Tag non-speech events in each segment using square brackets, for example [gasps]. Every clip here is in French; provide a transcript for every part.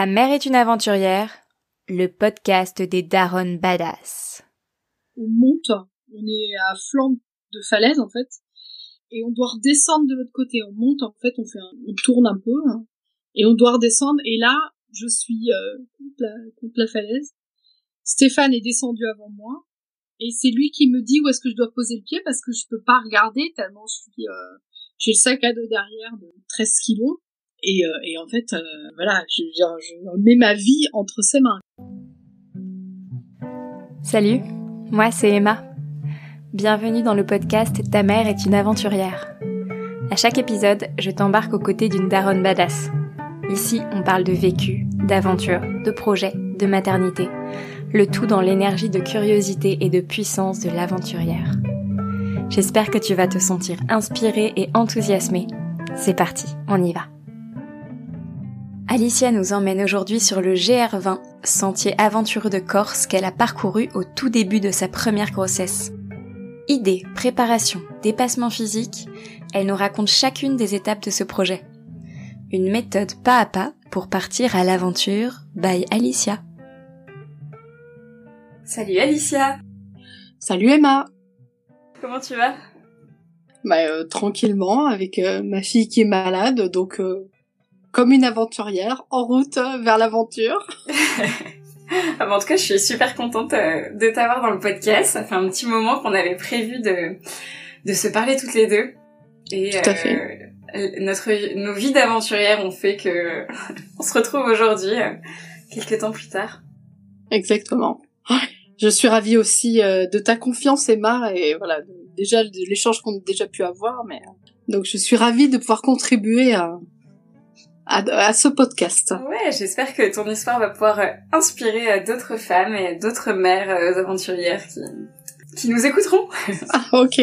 Ta mère est une aventurière, le podcast des Daron Badass. On monte, on est à flanc de falaise en fait, et on doit redescendre de l'autre côté. On monte en fait, on fait, on tourne un peu, hein, et on doit redescendre. Et là, je suis euh, contre, la, contre la falaise. Stéphane est descendu avant moi, et c'est lui qui me dit où est-ce que je dois poser le pied parce que je peux pas regarder tellement je suis, euh, j'ai le sac à dos derrière de 13 kilos. Et, euh, et en fait, euh, voilà, je, je, je mets ma vie entre ses mains. Salut, moi c'est Emma. Bienvenue dans le podcast Ta mère est une aventurière. À chaque épisode, je t'embarque aux côtés d'une daronne badass. Ici, on parle de vécu, d'aventure, de projet, de maternité. Le tout dans l'énergie de curiosité et de puissance de l'aventurière. J'espère que tu vas te sentir inspirée et enthousiasmée. C'est parti, on y va. Alicia nous emmène aujourd'hui sur le GR20, sentier aventureux de Corse qu'elle a parcouru au tout début de sa première grossesse. Idées, préparation, dépassement physique, elle nous raconte chacune des étapes de ce projet. Une méthode pas à pas pour partir à l'aventure by Alicia. Salut Alicia Salut Emma Comment tu vas? Bah euh, tranquillement avec euh, ma fille qui est malade, donc euh, comme une aventurière en route vers l'aventure. [laughs] En tout cas, je suis super contente euh, de t'avoir dans le podcast. Ça fait un petit moment qu'on avait prévu de, de se parler toutes les deux. Et Tout à fait. Euh, notre, nos vies d'aventurières ont fait que [laughs] on se retrouve aujourd'hui, euh, quelques temps plus tard. Exactement. Je suis ravie aussi de ta confiance, Emma, et voilà, déjà de l'échange qu'on a déjà pu avoir. Mais donc, je suis ravie de pouvoir contribuer à, à, à, ce podcast. Ouais, j'espère que ton histoire va pouvoir euh, inspirer euh, d'autres femmes et d'autres mères euh, aventurières qui, qui nous écouteront. [laughs] ah, ok.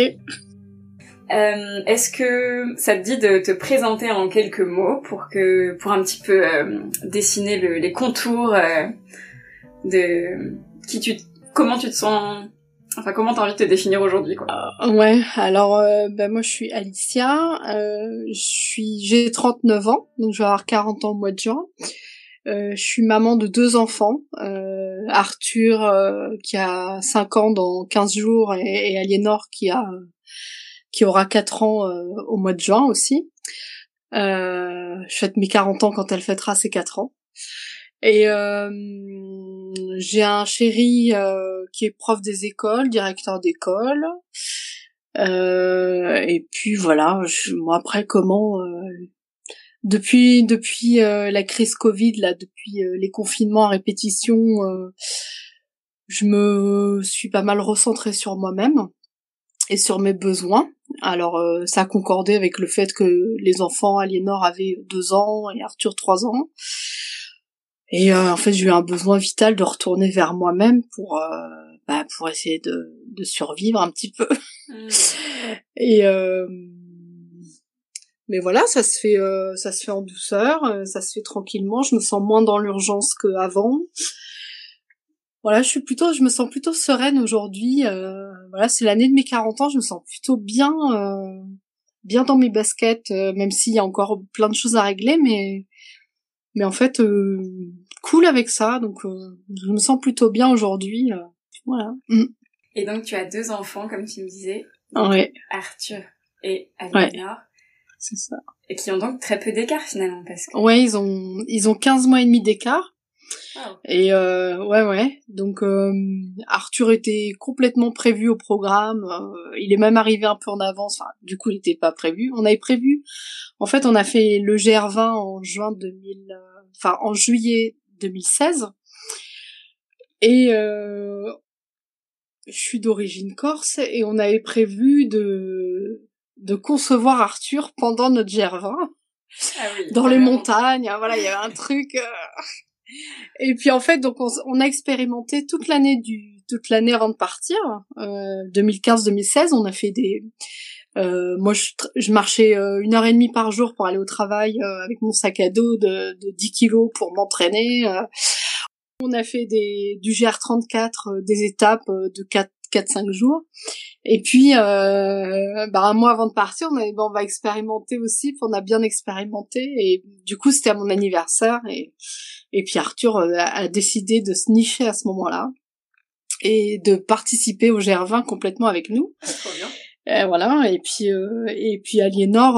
Euh, Est-ce que ça te dit de te présenter en quelques mots pour que pour un petit peu euh, dessiner le, les contours euh, de qui tu comment tu te sens Enfin, comment t'as envie de te définir aujourd'hui, quoi euh, Ouais, alors, euh, ben moi, je suis Alicia. Euh, j'ai 39 ans, donc je vais avoir 40 ans au mois de juin. Euh, je suis maman de deux enfants, Arthur qui a 5 ans dans 15 jours et, et Aliénor qui a qui aura 4 ans au mois de juin aussi. je fête mes 40 ans quand elle fêtera ses 4 ans. Et euh, j'ai un chéri euh, qui est prof des écoles, directeur d'école. Euh, et puis voilà, je, moi après comment euh, depuis depuis la crise Covid là, depuis les confinements à répétition, je me suis pas mal recentrée sur moi-même et sur mes besoins. Alors ça a concordé avec le fait que les enfants, Aliénor avait deux ans et Arthur trois ans. Et euh, en fait, j'ai eu un besoin vital de retourner vers moi-même pour euh, bah, pour essayer de, de survivre un petit peu. Mmh. [laughs] Et euh, mais voilà, ça se fait euh, ça se fait en douceur, euh, ça se fait tranquillement. Je me sens moins dans l'urgence qu'avant. Voilà, je suis plutôt, je me sens plutôt sereine aujourd'hui. Euh, voilà, c'est l'année de mes 40 ans, je me sens plutôt bien bien dans mes baskets, même s'il y a encore plein de choses à régler, mais mais en fait euh, cool avec ça donc euh, je me sens plutôt bien aujourd'hui euh, voilà. Mm. et donc tu as deux enfants comme tu me disais. Ouais. Arthur et Aliénor ouais. c'est ça. Et qui ont donc très peu d'écart finalement parce que ouais ils ont ils ont 15 mois et demi d'écart. Et ouais ouais. Donc Arthur était complètement prévu au programme il est même arrivé un peu en avance. Enfin, du coup il n'était pas prévu. On avait prévu en fait on a fait le GR20 en juin 2000 enfin en juillet 2016 et euh, je suis d'origine corse et on avait prévu de de concevoir Arthur pendant notre GR20 ah oui, dans les montagnes voilà il y avait un truc et puis en fait, donc on, on a expérimenté toute l'année du toute l'année avant de partir, euh, 2015-2016. On a fait des euh, moi, je, je marchais euh, une heure et demie par jour pour aller au travail euh, avec mon sac à dos de, de 10 kilos pour m'entraîner. Euh. on a fait des, du GR34, euh, des étapes de 4 4-5 jours. Et puis, euh, bah, un mois avant de partir, on a dit, bon, on va expérimenter aussi. On a bien expérimenté. Et du coup, c'était à mon anniversaire. Et, Et puis Arthur a, décidé de se nicher à ce moment-là et de participer au GR20 complètement avec nous. Ah, trop bien. Et voilà. Et puis et puis Aliénor,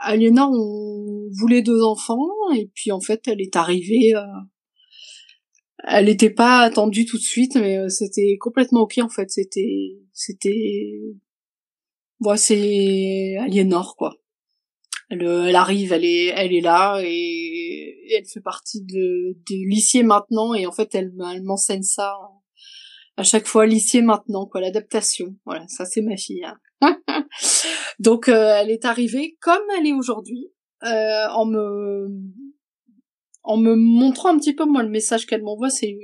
Aliénor, on voulait deux enfants et puis en fait elle est arrivée elle n'était pas attendue tout de suite, mais euh, c'était complètement ok en fait. C'était, c'était, bon, c'est Aliénor quoi. Elle, euh, elle arrive, elle est, elle est là et, elle fait partie de, de lycée maintenant et en fait elle, elle m'enseigne ça à chaque fois lycée maintenant quoi, l'adaptation. Voilà, ça c'est ma fille. Hein. [laughs] Donc euh, elle est arrivée comme elle est aujourd'hui, euh, en me en me montrant un petit peu moi le message qu'elle m'envoie c'est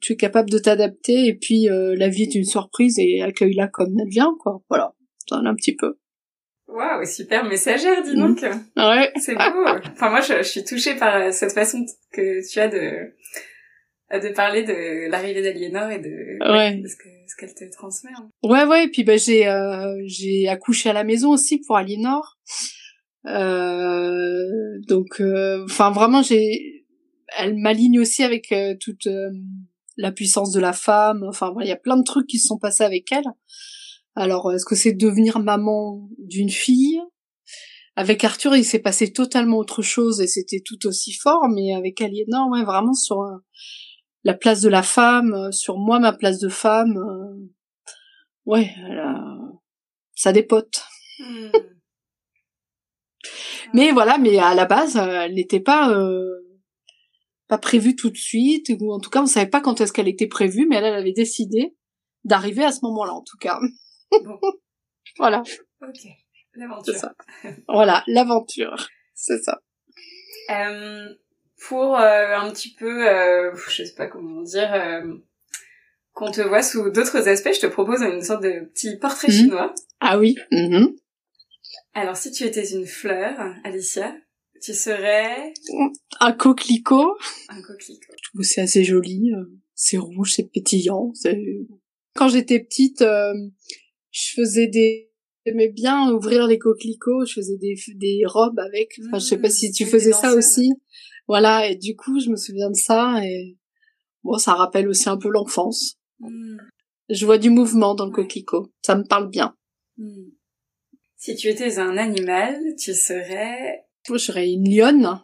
tu es capable de t'adapter et puis euh, la vie est une surprise et accueille-la comme elle vient quoi voilà ça un petit peu Waouh, super messagère, dis donc. Ouais. C'est beau. enfin, moi, je, suis touchée par euh, cette façon que tu as de de parler de l'arrivée d'Aliénor et de, ouais. ce qu'elle te transmet. Hein. Ouais, ouais. Et puis, bah, j'ai euh, j'ai accouché à la maison aussi pour Aliénor. Euh, donc, euh, enfin vraiment, j'ai, elle m'aligne aussi avec euh, toute la puissance de la femme. Enfin, il y a plein de trucs qui se sont passés avec elle. Alors, est-ce que c'est devenir maman d'une fille? Avec Arthur, il s'est passé totalement autre chose et c'était tout aussi fort. Mais avec Aliénor, ouais, vraiment sur la place de la femme, sur moi, ma place de femme. ouais, ça dépote. Hmm. [laughs] Mais voilà, mais à la base, euh, elle n'était pas euh, pas prévue tout de suite, ou en tout cas, on savait pas quand est-ce qu'elle était prévue, mais elle, elle avait décidé d'arriver à ce moment-là, en tout cas. Bon. [laughs] voilà. Ok, l'aventure. Voilà, l'aventure, c'est ça. Euh, pour euh, un petit peu, euh, je sais pas comment dire, qu'on te voit sous d'autres aspects, je te propose une sorte de petit portrait mhm. chinois. Ah oui. Mhm. Alors, si tu étais une fleur, Alicia, tu serais... Un coquelicot. Un coquelicot. Je trouve c'est assez joli. Euh, c'est rouge, c'est pétillant. Quand j'étais petite, euh, je faisais des... J'aimais bien ouvrir les coquelicots. Je faisais des, des robes avec. Enfin, je sais pas si tu faisais ça aussi. Voilà. Et du coup, je me souviens de ça. Et bon, ça rappelle aussi un peu l'enfance. Hmm. Je vois du mouvement dans le coquelicot. Ça me parle bien. Hmm. Si tu étais un animal, tu serais... Moi, je serais une lionne.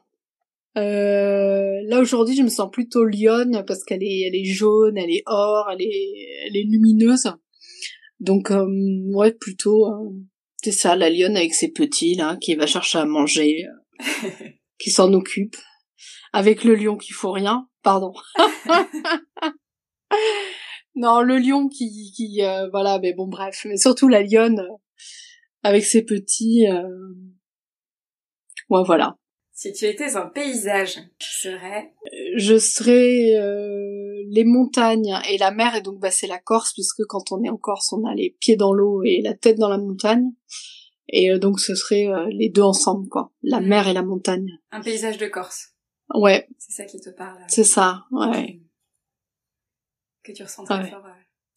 Euh, là aujourd'hui, je me sens plutôt lionne parce qu'elle est, elle est jaune, elle est or, elle est, elle est lumineuse. Donc euh, ouais, plutôt euh, c'est ça, la lionne avec ses petits là, qui va chercher à manger, euh, [laughs] qui s'en occupe, avec le lion qui faut rien. Pardon. [laughs] non, le lion qui, qui voilà, mais bon bref, mais surtout la lionne avec ses petits. Euh... Ouais, voilà. Si tu étais un paysage, tu serais Je serais euh, les montagnes et la mer, et donc bah, c'est la Corse, puisque quand on est en Corse, on a les pieds dans l'eau et la tête dans la montagne. Et euh, donc ce serait euh, les deux ensemble, quoi. La mm. mer et la montagne. Un paysage de Corse. Ouais. C'est ça qui te parle. C'est ça, ouais. Que tu ressens très fort.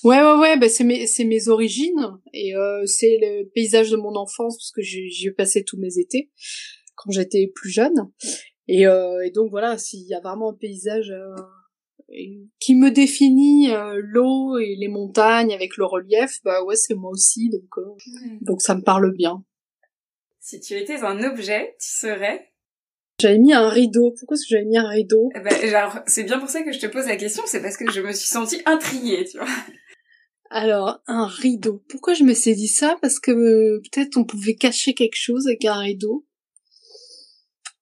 Ouais, ouais, ouais, bah c'est mes, c'est mes origines et euh, c'est le paysage de mon enfance parce que j'y ai passé tous mes étés quand j'étais plus jeune. Et, euh, et donc voilà, s'il y a vraiment un paysage euh, qui me définit euh, l'eau et les montagnes avec le relief, bah ouais, c'est moi aussi, donc euh, donc ça me parle bien. Si tu étais un objet, tu serais j'avais mis un rideau. Pourquoi est-ce que j'avais mis un rideau? Eh ben, c'est bien pour ça que je te pose la question, c'est parce que je me suis sentie intriguée, tu vois. Alors, un rideau. Pourquoi je me suis dit ça? Parce que euh, peut-être on pouvait cacher quelque chose avec un rideau.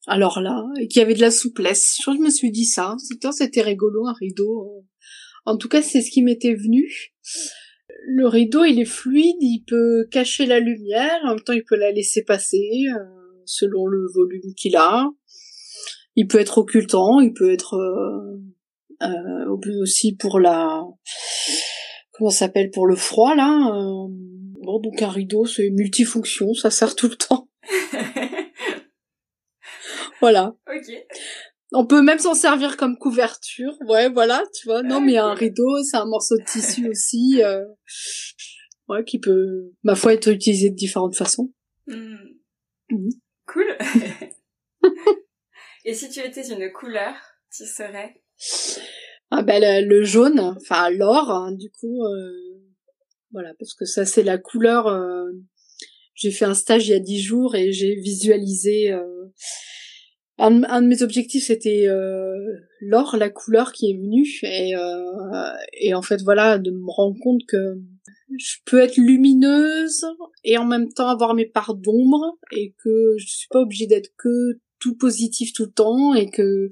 Alors là, et qu'il y avait de la souplesse. Je me suis dit ça. C'était rigolo, un rideau. En tout cas, c'est ce qui m'était venu. Le rideau, il est fluide, il peut cacher la lumière, en même temps, il peut la laisser passer, euh, selon le volume qu'il a. Il peut être occultant, il peut être euh, aussi pour la comment s'appelle pour le froid là. Euh, bon, donc un rideau, c'est multifonction, ça sert tout le temps. [laughs] voilà. Ok. On peut même s'en servir comme couverture. Ouais, voilà, tu vois. Non, mais un rideau, c'est un morceau de tissu [laughs] aussi, euh, ouais, qui peut, ma foi, être utilisé de différentes façons. Hmm. Mhm. Cool. [laughs] Et si tu étais une couleur, tu serais ah ben le, jaune, enfin l'or, hein, du coup, euh, voilà, parce que ça c'est la couleur. Euh, j'ai fait un stage il y a dix jours et j'ai visualisé. Euh, un, de mes objectifs c'était l'or, la couleur qui est venue et et en fait voilà de me rendre compte que je peux être lumineuse et en même temps avoir mes parts d'ombre et que je suis pas obligée d'être que tout positif tout le temps et que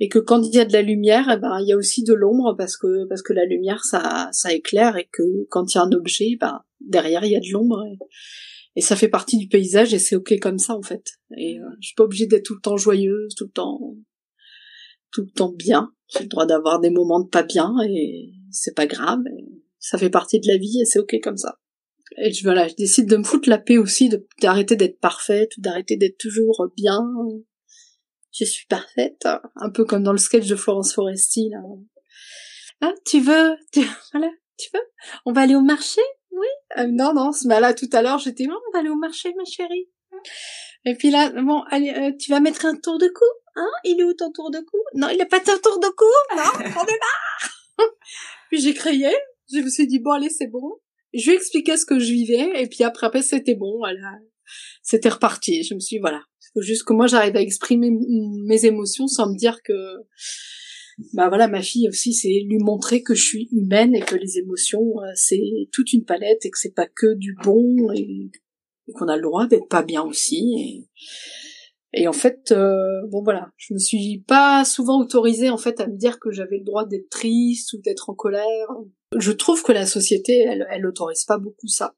et que quand il y a de la lumière, eh ben il y a aussi de l'ombre parce que parce que la lumière ça ça éclaire et que quand il y a un objet, ben derrière il y a de l'ombre et, et, ça fait partie du paysage et c'est ok comme ça en fait. Et euh, je suis pas obligée d'être tout le temps joyeuse, tout le temps tout le temps bien. J'ai le droit d'avoir des moments de pas bien et c'est pas grave. ça fait partie de la vie et c'est ok comme ça. Et je, voilà, je décide de me foutre la paix aussi, d'arrêter d'être parfaite, d'arrêter d'être toujours bien, je suis parfaite, un peu comme dans le sketch de Florence Foresti là. Ah, tu veux, tu, [laughs] voilà, tu veux, on va aller au marché, oui. Euh, non, non, ce là tout à l'heure j'étais non, on va aller au marché, ma chérie. Et puis là, bon, allez, euh, tu vas mettre un tour de cou, hein? Il est où ton tour de cou? Non, il a pas un tour de cou, non, on est [laughs] puis j'ai crié, je me suis dit bon allez c'est bon. Je lui ai expliqué ce que je vivais et puis après après c'était bon, voilà, c'était reparti. Je me suis voilà, faut juste que moi j'arrive à exprimer mes émotions sans me dire que bah voilà ma fille aussi c'est lui montrer que je suis humaine et que les émotions euh, c'est toute une palette et que c'est pas que du bon et, qu'on a le droit d'être pas bien aussi. Et, et en fait euh, bon voilà. Je me suis pas souvent autorisée en fait à me dire que j'avais le droit d'être triste ou d'être en colère je trouve que la société elle elle autorise pas beaucoup ça.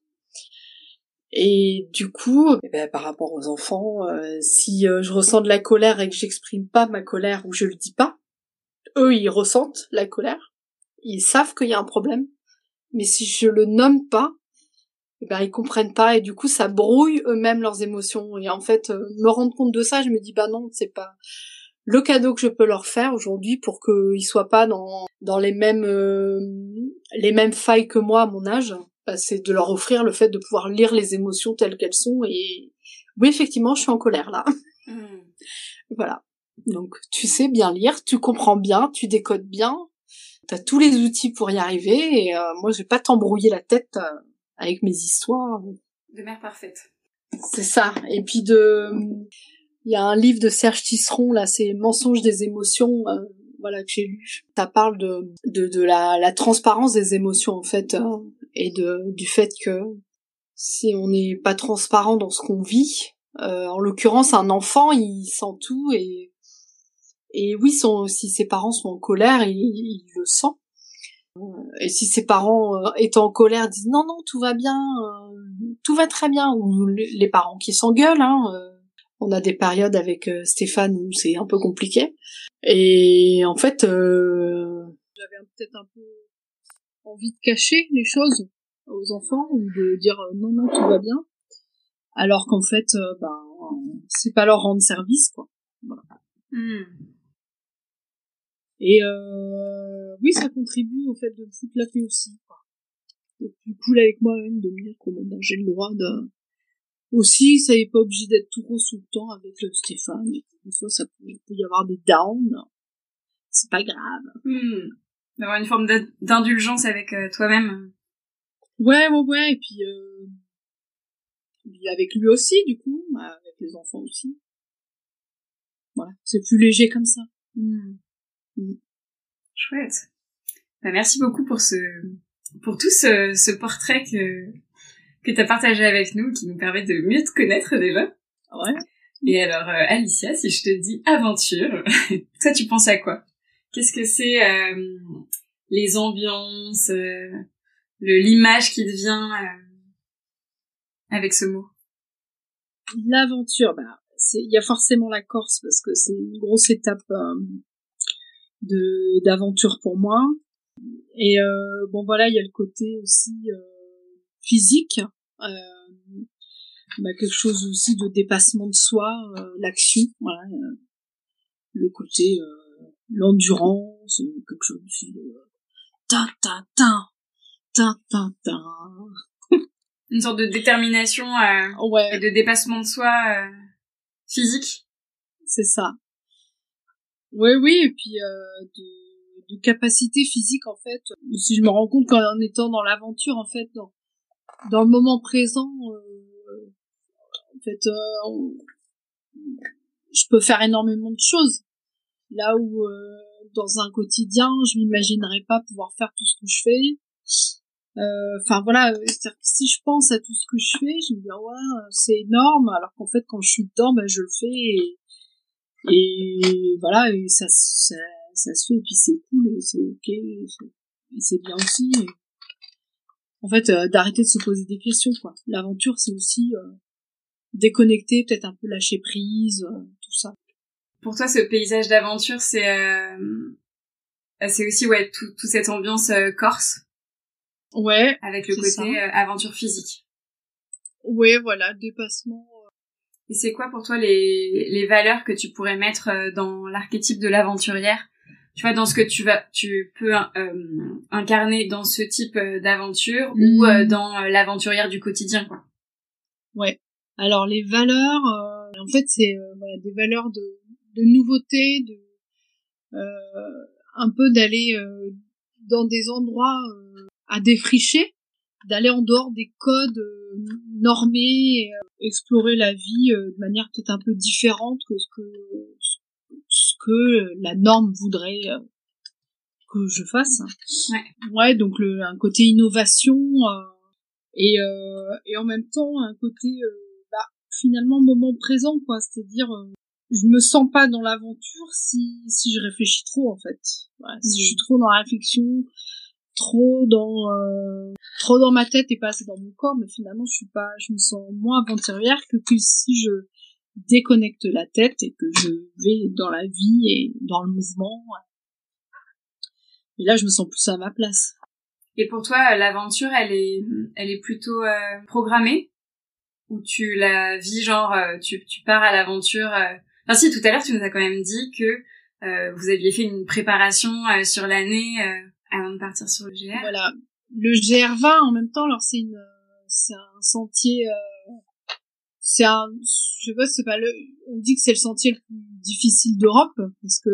Et du coup, eh ben, par rapport aux enfants, euh, si euh, je ressens de la colère et que j'exprime pas ma colère ou je le dis pas, eux ils ressentent la colère, ils savent qu'il y a un problème, mais si je le nomme pas, eh ben ils comprennent pas et du coup ça brouille eux-mêmes leurs émotions. Et en fait, euh, me rendre compte de ça, je me dis bah non, c'est pas le cadeau que je peux leur faire aujourd'hui pour qu'ils soient pas dans dans les mêmes les mêmes failles que moi à mon âge bah, c'est de leur offrir le fait de pouvoir lire les émotions telles qu'elles sont et oui effectivement je suis en colère là. Hmm. voilà. Donc tu sais bien lire tu comprends bien tu décodes bien t'as tous les outils pour y arriver et euh, moi je vais pas t'embrouiller la tête euh, avec mes histoires. De mère parfaite. C'est ça. Et puis de il y a un livre de Serge Tisseron là c'est Mensonges des émotions euh, voilà que j'ai lu ça parle de de, de la, la transparence des émotions en fait et de du fait que si on n'est pas transparent dans ce qu'on vit, euh, en l'occurrence un enfant il sent tout et et oui son, si ses parents sont en colère il, il le sent. Euh, et si ses parents euh, étant en colère disent non non tout va bien tout va très bien ou les parents qui s'engueulent hein, on a des périodes avec Stéphane où c'est un peu compliqué et en fait j'avais peut-être un peu envie de cacher les choses aux enfants ou de dire euh, non non tout va bien alors qu'en fait euh, ben c'est pas leur rendre service quoi voilà. Hmm. et euh, oui ça contribue au fait de foutre la paix aussi quoi d'être plus cool avec moi-même de me dire que j'ai le droit de aussi ça n'est pas obligé d'être tout rose tout le temps avec le Stéphane des fois ça peut, y avoir des downs c'est pas grave hmm d'avoir une forme d'indulgence avec euh, toi-même. Ouais, ouais, ouais, et puis, euh... avec lui aussi, du coup, avec les enfants aussi. Voilà, c'est plus léger comme ça. Hmm. Hmm. Chouette. Bah, merci beaucoup pour ce, pour tout ce, ce portrait que, que t'as partagé avec nous, qui nous permet de mieux te connaître déjà. Ouais. Et alors, euh, Alicia, si je te dis aventure, [laughs] toi, tu penses à quoi? Qu'est-ce que c'est euh, les ambiances, euh, l'image qui devient euh, avec ce mot? L'aventure, bah, il y a forcément la Corse parce que c'est une grosse étape de d'aventure pour moi. Et bon voilà, il y a le côté aussi physique, bah, quelque chose aussi de dépassement de soi, l'action, voilà, le côté l'endurance, quelque chose aussi de ta ta ta ta ta ta. [laughs] Une sorte de détermination euh, ouais. et de dépassement de soi euh, physique. C'est ça. Oui, oui, et puis de, de capacité physique en fait. Si je me rends compte qu'en étant dans l'aventure en fait, dans dans le moment présent, en fait, je peux faire énormément de choses. Là où dans un quotidien, je m'imaginerais pas pouvoir faire tout ce que je fais. Euh, enfin voilà, c'est-à-dire que si je pense à tout ce que je fais, je me dis ah ouais, c'est énorme, alors qu'en fait quand je suis dedans, ben je le fais et, et voilà, et ça, ça, ça se fait et puis c'est cool et c'est ok et c'est bien aussi. En fait, euh, d'arrêter de se poser des questions quoi. L'aventure c'est aussi euh, déconnecter, peut-être un peu lâcher prise, tout ça. Pour toi, ce paysage d'aventure, c'est c'est aussi ouais tout, toute cette ambiance corse Ouais. Avec le côté euh, aventure physique. Ouais, voilà, dépassement. Euh. Et c'est quoi pour toi les, les valeurs que tu pourrais mettre euh, dans l'archétype de l'aventurière? Tu vois, dans ce que tu vas, tu peux incarner dans ce type d'aventure ou mmh. dans l'aventurière du quotidien, quoi. Ouais. Alors les valeurs, en fait, c'est voilà, des valeurs de, de nouveauté, de un peu d'aller dans des endroits à défricher, d'aller en dehors des codes euh, normés, euh, explorer la vie euh, de manière peut-être un peu différente que ce que que la norme voudrait que je fasse. Ouais, ouais donc le, un côté innovation et, et en même temps un côté bah, finalement moment présent quoi, c'est-à-dire je me sens pas dans l'aventure si si je réfléchis trop en fait. si je suis trop dans la réflexion, trop dans euh, trop dans ma tête et pas assez dans mon corps mais finalement je suis pas je me sens moins aventurière que, que si je déconnecte la tête et que je vais dans la vie et dans le mouvement et là je me sens plus à ma place et pour toi l'aventure elle est elle est plutôt euh, programmée? Ou tu la vis genre euh, tu, tu pars à l'aventure enfin si tout à l'heure tu nous as quand même dit que vous aviez fait une préparation sur l'année avant de partir sur le GR. Voilà. Le GR20 en même temps, alors c'est une, c'est un sentier, euh, c'est un, je sais pas, c'est pas le, on dit que c'est le sentier le plus difficile d'Europe parce que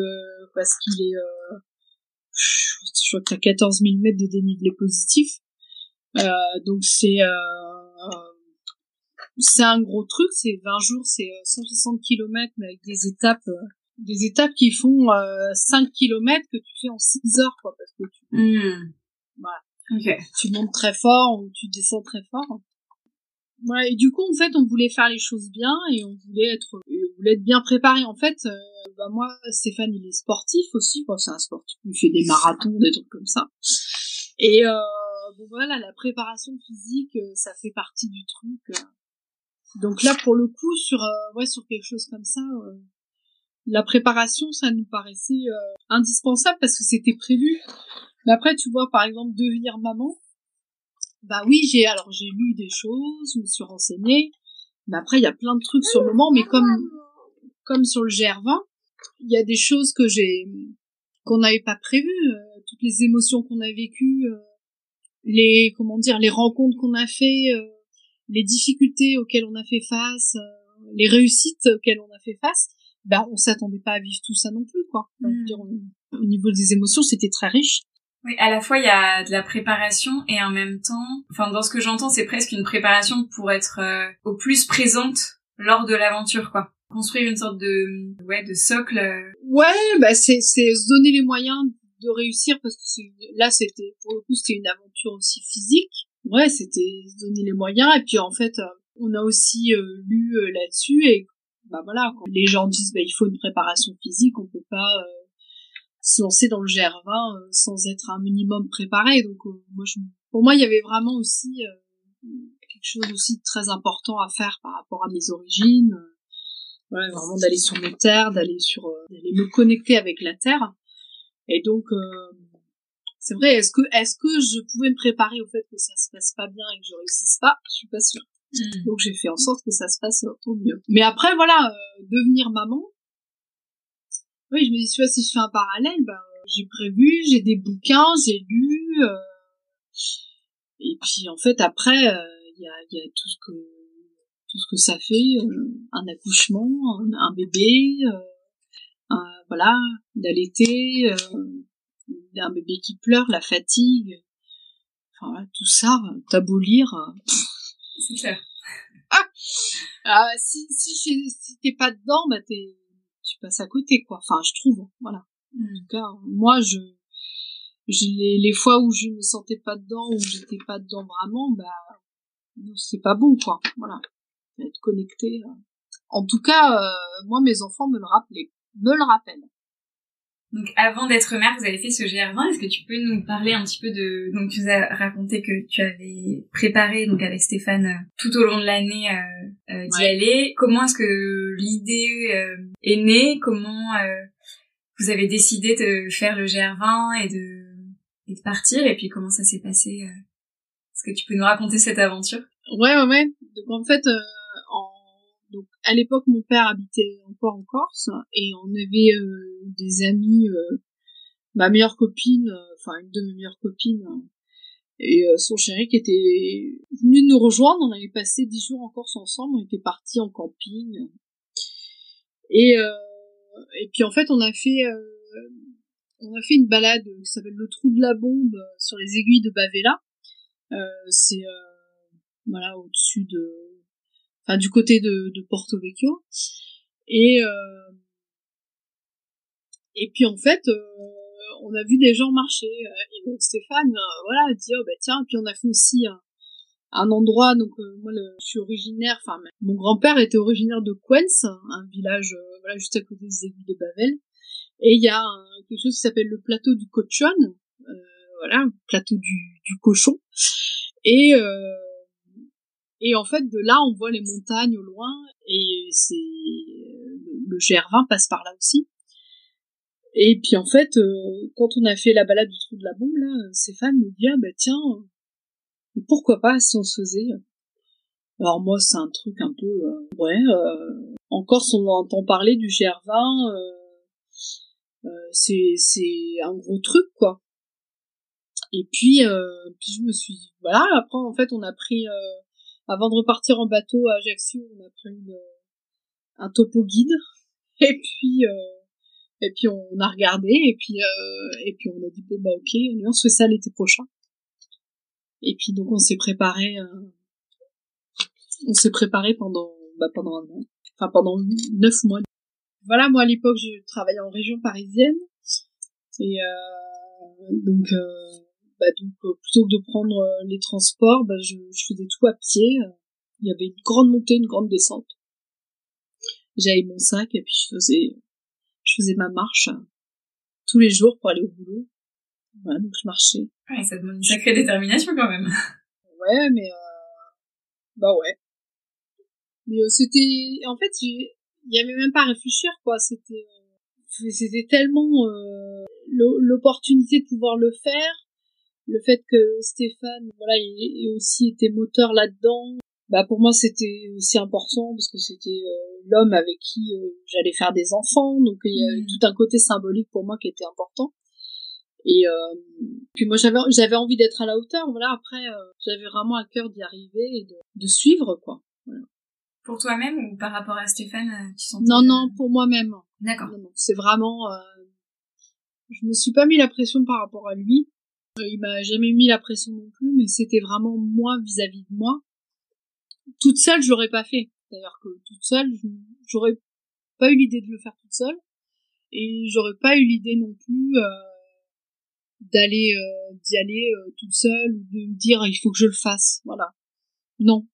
parce qu'il est, euh, je crois qu'il y a 14 000 mètres de dénivelé positif. Euh, donc c'est euh, c'est un gros truc, c'est 20 jours, c'est 160 km mais avec des étapes des étapes qui font euh, 5 km que tu fais en 6 heures quoi parce que tu mmh. voilà. tu montes très fort ou tu descends très fort voilà, et du coup en fait on voulait faire les choses bien et on voulait être on voulait être bien préparé en fait euh, bah moi Stéphane il est sportif aussi bon, c'est un sportif il fait des marathons des trucs comme ça et euh, bon voilà la préparation physique euh, ça fait partie du truc euh. donc là pour le coup sur ouais sur quelque chose comme ça la préparation, ça nous paraissait indispensable parce que c'était prévu. Mais après, tu vois, par exemple, devenir maman, bah oui, j'ai alors j'ai lu des choses, je me suis renseignée, mais après il y a plein de trucs sur le moment, mais comme comme sur le GR20, il y a des choses que j'ai qu'on n'avait pas prévues, euh, toutes les émotions qu'on a vécues, euh, les comment dire, les rencontres qu'on a fait, les difficultés auxquelles on a fait face, les réussites auxquelles on a fait face bah on s'attendait pas à vivre tout ça non plus quoi. Hmm. au niveau des émotions, c'était très riche. Oui, à la fois il y a de la préparation et en même temps, enfin dans ce que j'entends, c'est presque une préparation pour être euh, au plus présente lors de l'aventure quoi. Construire une sorte de ouais, de socle. Euh. Ouais, bah c'est c'est se donner les moyens de réussir parce que là c'était pour le coup c'était une aventure aussi physique. Ouais, c'était se donner les moyens et puis en fait euh, on a aussi lu là-dessus et bah voilà, quand les gens disent bah il faut une préparation physique, on peut pas euh, se lancer dans le GR20 euh, sans être un minimum préparé. Donc euh, moi je, pour moi il y avait vraiment aussi quelque chose aussi de très important à faire par rapport à mes origines. voilà, vraiment d'aller sur mes terres, d'aller sur d'aller me connecter avec la terre. Et donc c'est vrai, est-ce que est-ce que je pouvais me préparer au fait que ça se passe pas bien et que je réussisse pas? Je suis pas sûre. Mm. Donc j'ai fait en sorte que ça se passe au mieux. Mais après voilà, euh, devenir maman. Oui, je me dis tu vois si je fais un parallèle, ben j'ai prévu, j'ai des bouquins, j'ai lu. Euh, et puis en fait après euh, il y, a, y a tout ce que tout ce que ça fait, un accouchement, un, bébé, voilà, d'allaiter, un bébé qui pleure, la fatigue, enfin tout ça, t'abolir. C'est clair. Ah, ah, si si si t'es pas dedans, bah t'es tu passes à côté quoi. Enfin, je trouve, voilà. En tout cas, moi je les, les fois où je me sentais pas dedans où j'étais pas dedans vraiment, bah c'est pas bon quoi. Voilà, être connecté. En tout cas, euh, moi mes enfants me le rappelaient, me le rappellent. Donc avant d'être mère, vous avez fait ce GR20. Est-ce que tu peux nous parler un petit peu de donc tu nous as raconté que tu avais préparé donc avec Stéphane euh, tout au long de l'année euh, euh d'y aller. Comment est-ce que l'idée euh, est née? Comment vous avez décidé de faire le GR20 et de et de partir? Et puis comment ça s'est passé Est-ce que tu peux nous raconter cette aventure? Ouais ouais ouais. Donc en fait en donc à l'époque, mon père habitait encore en Corse et on avait euh, des amis, euh, ma meilleure copine, euh, enfin une de mes meilleures copines et son chéri qui était venu nous rejoindre. On avait passé dix jours en Corse ensemble. On était partis en camping et et puis en fait on a fait on a fait une balade qui s'appelle le trou de la bombe sur les aiguilles de Bavella. c'est voilà au-dessus de enfin du côté de, Porto Vecchio. Et euh, et puis en fait, euh, on a vu des gens marcher. Euh, et donc Stéphane, voilà, dit oh bah tiens. Puis on a fait aussi un, un endroit. Donc moi, je suis originaire. Enfin, mon grand-père était originaire de Quens, un village voilà juste à côté des aiguilles de Bavel. Et il y a quelque chose qui s'appelle le plateau du cochon, voilà, le plateau du, du cochon. Et euh, et en fait, de là, on voit les montagnes au loin, et c'est le GR20 passe par là aussi. Et puis en fait, euh, quand on a fait la balade du trou de la bombe, là, Stéphane me dit ah bah tiens, pourquoi pas si on se faisait Alors moi, c'est un truc un peu euh, ouais. Euh, en Corse, on entend parler du GR20, c'est c'est un gros truc quoi. Et puis puis je me suis dit, voilà. Après en fait, on a pris avant de repartir en bateau à Ajaccio, on a pris un topo guide. [laughs] Et puis, euh, et puis on a regardé, et puis, euh, et puis on a dit, bon, bah, ok, on se fait ça l'été prochain. Et puis, donc, on s'est préparé, euh, on s'est préparé pendant, bah, pendant un an. Enfin, pendant neuf mois. Voilà, moi, à l'époque, je travaillais en région parisienne. Et, donc, bah, donc euh, plutôt que de prendre euh, les transports, bah, je, faisais tout à pied. Il y avait une grande montée, une grande descente. J'avais mon sac et puis je faisais, je faisais ma marche euh, tous les jours pour aller au boulot. Voilà, donc je marchais. Ouais, ça demande une sacrée détermination quand même. Ouais, mais bah ouais. Mais c'était, en fait, il y avait même pas à réfléchir quoi. C'était, c'était tellement l'opportunité de pouvoir le faire le fait que Stéphane voilà il, aussi été moteur là-dedans bah pour moi c'était aussi important parce que c'était euh, l'homme avec qui euh, j'allais faire des enfants. Donc il y a mmh. tout un côté symbolique pour moi qui était important. Et euh, puis moi j'avais j'avais envie d'être à la hauteur. Voilà après j'avais vraiment à cœur d'y arriver et de, de suivre quoi. Voilà. pour toi-même ou par rapport à Stéphane tu sentais non non pour moi-même. D'accord. C'est vraiment je me suis pas mis la pression par rapport à lui. Il m'a jamais mis la pression non plus, mais c'était vraiment moi vis-à-vis de moi. Toute seule, je l'aurais pas fait. D'ailleurs que toute seule, j'aurais pas eu l'idée de le faire toute seule, et j'aurais pas eu l'idée non plus euh, d'aller euh, d'y aller euh, toute seule ou de me dire il faut que je le fasse. Voilà. Non.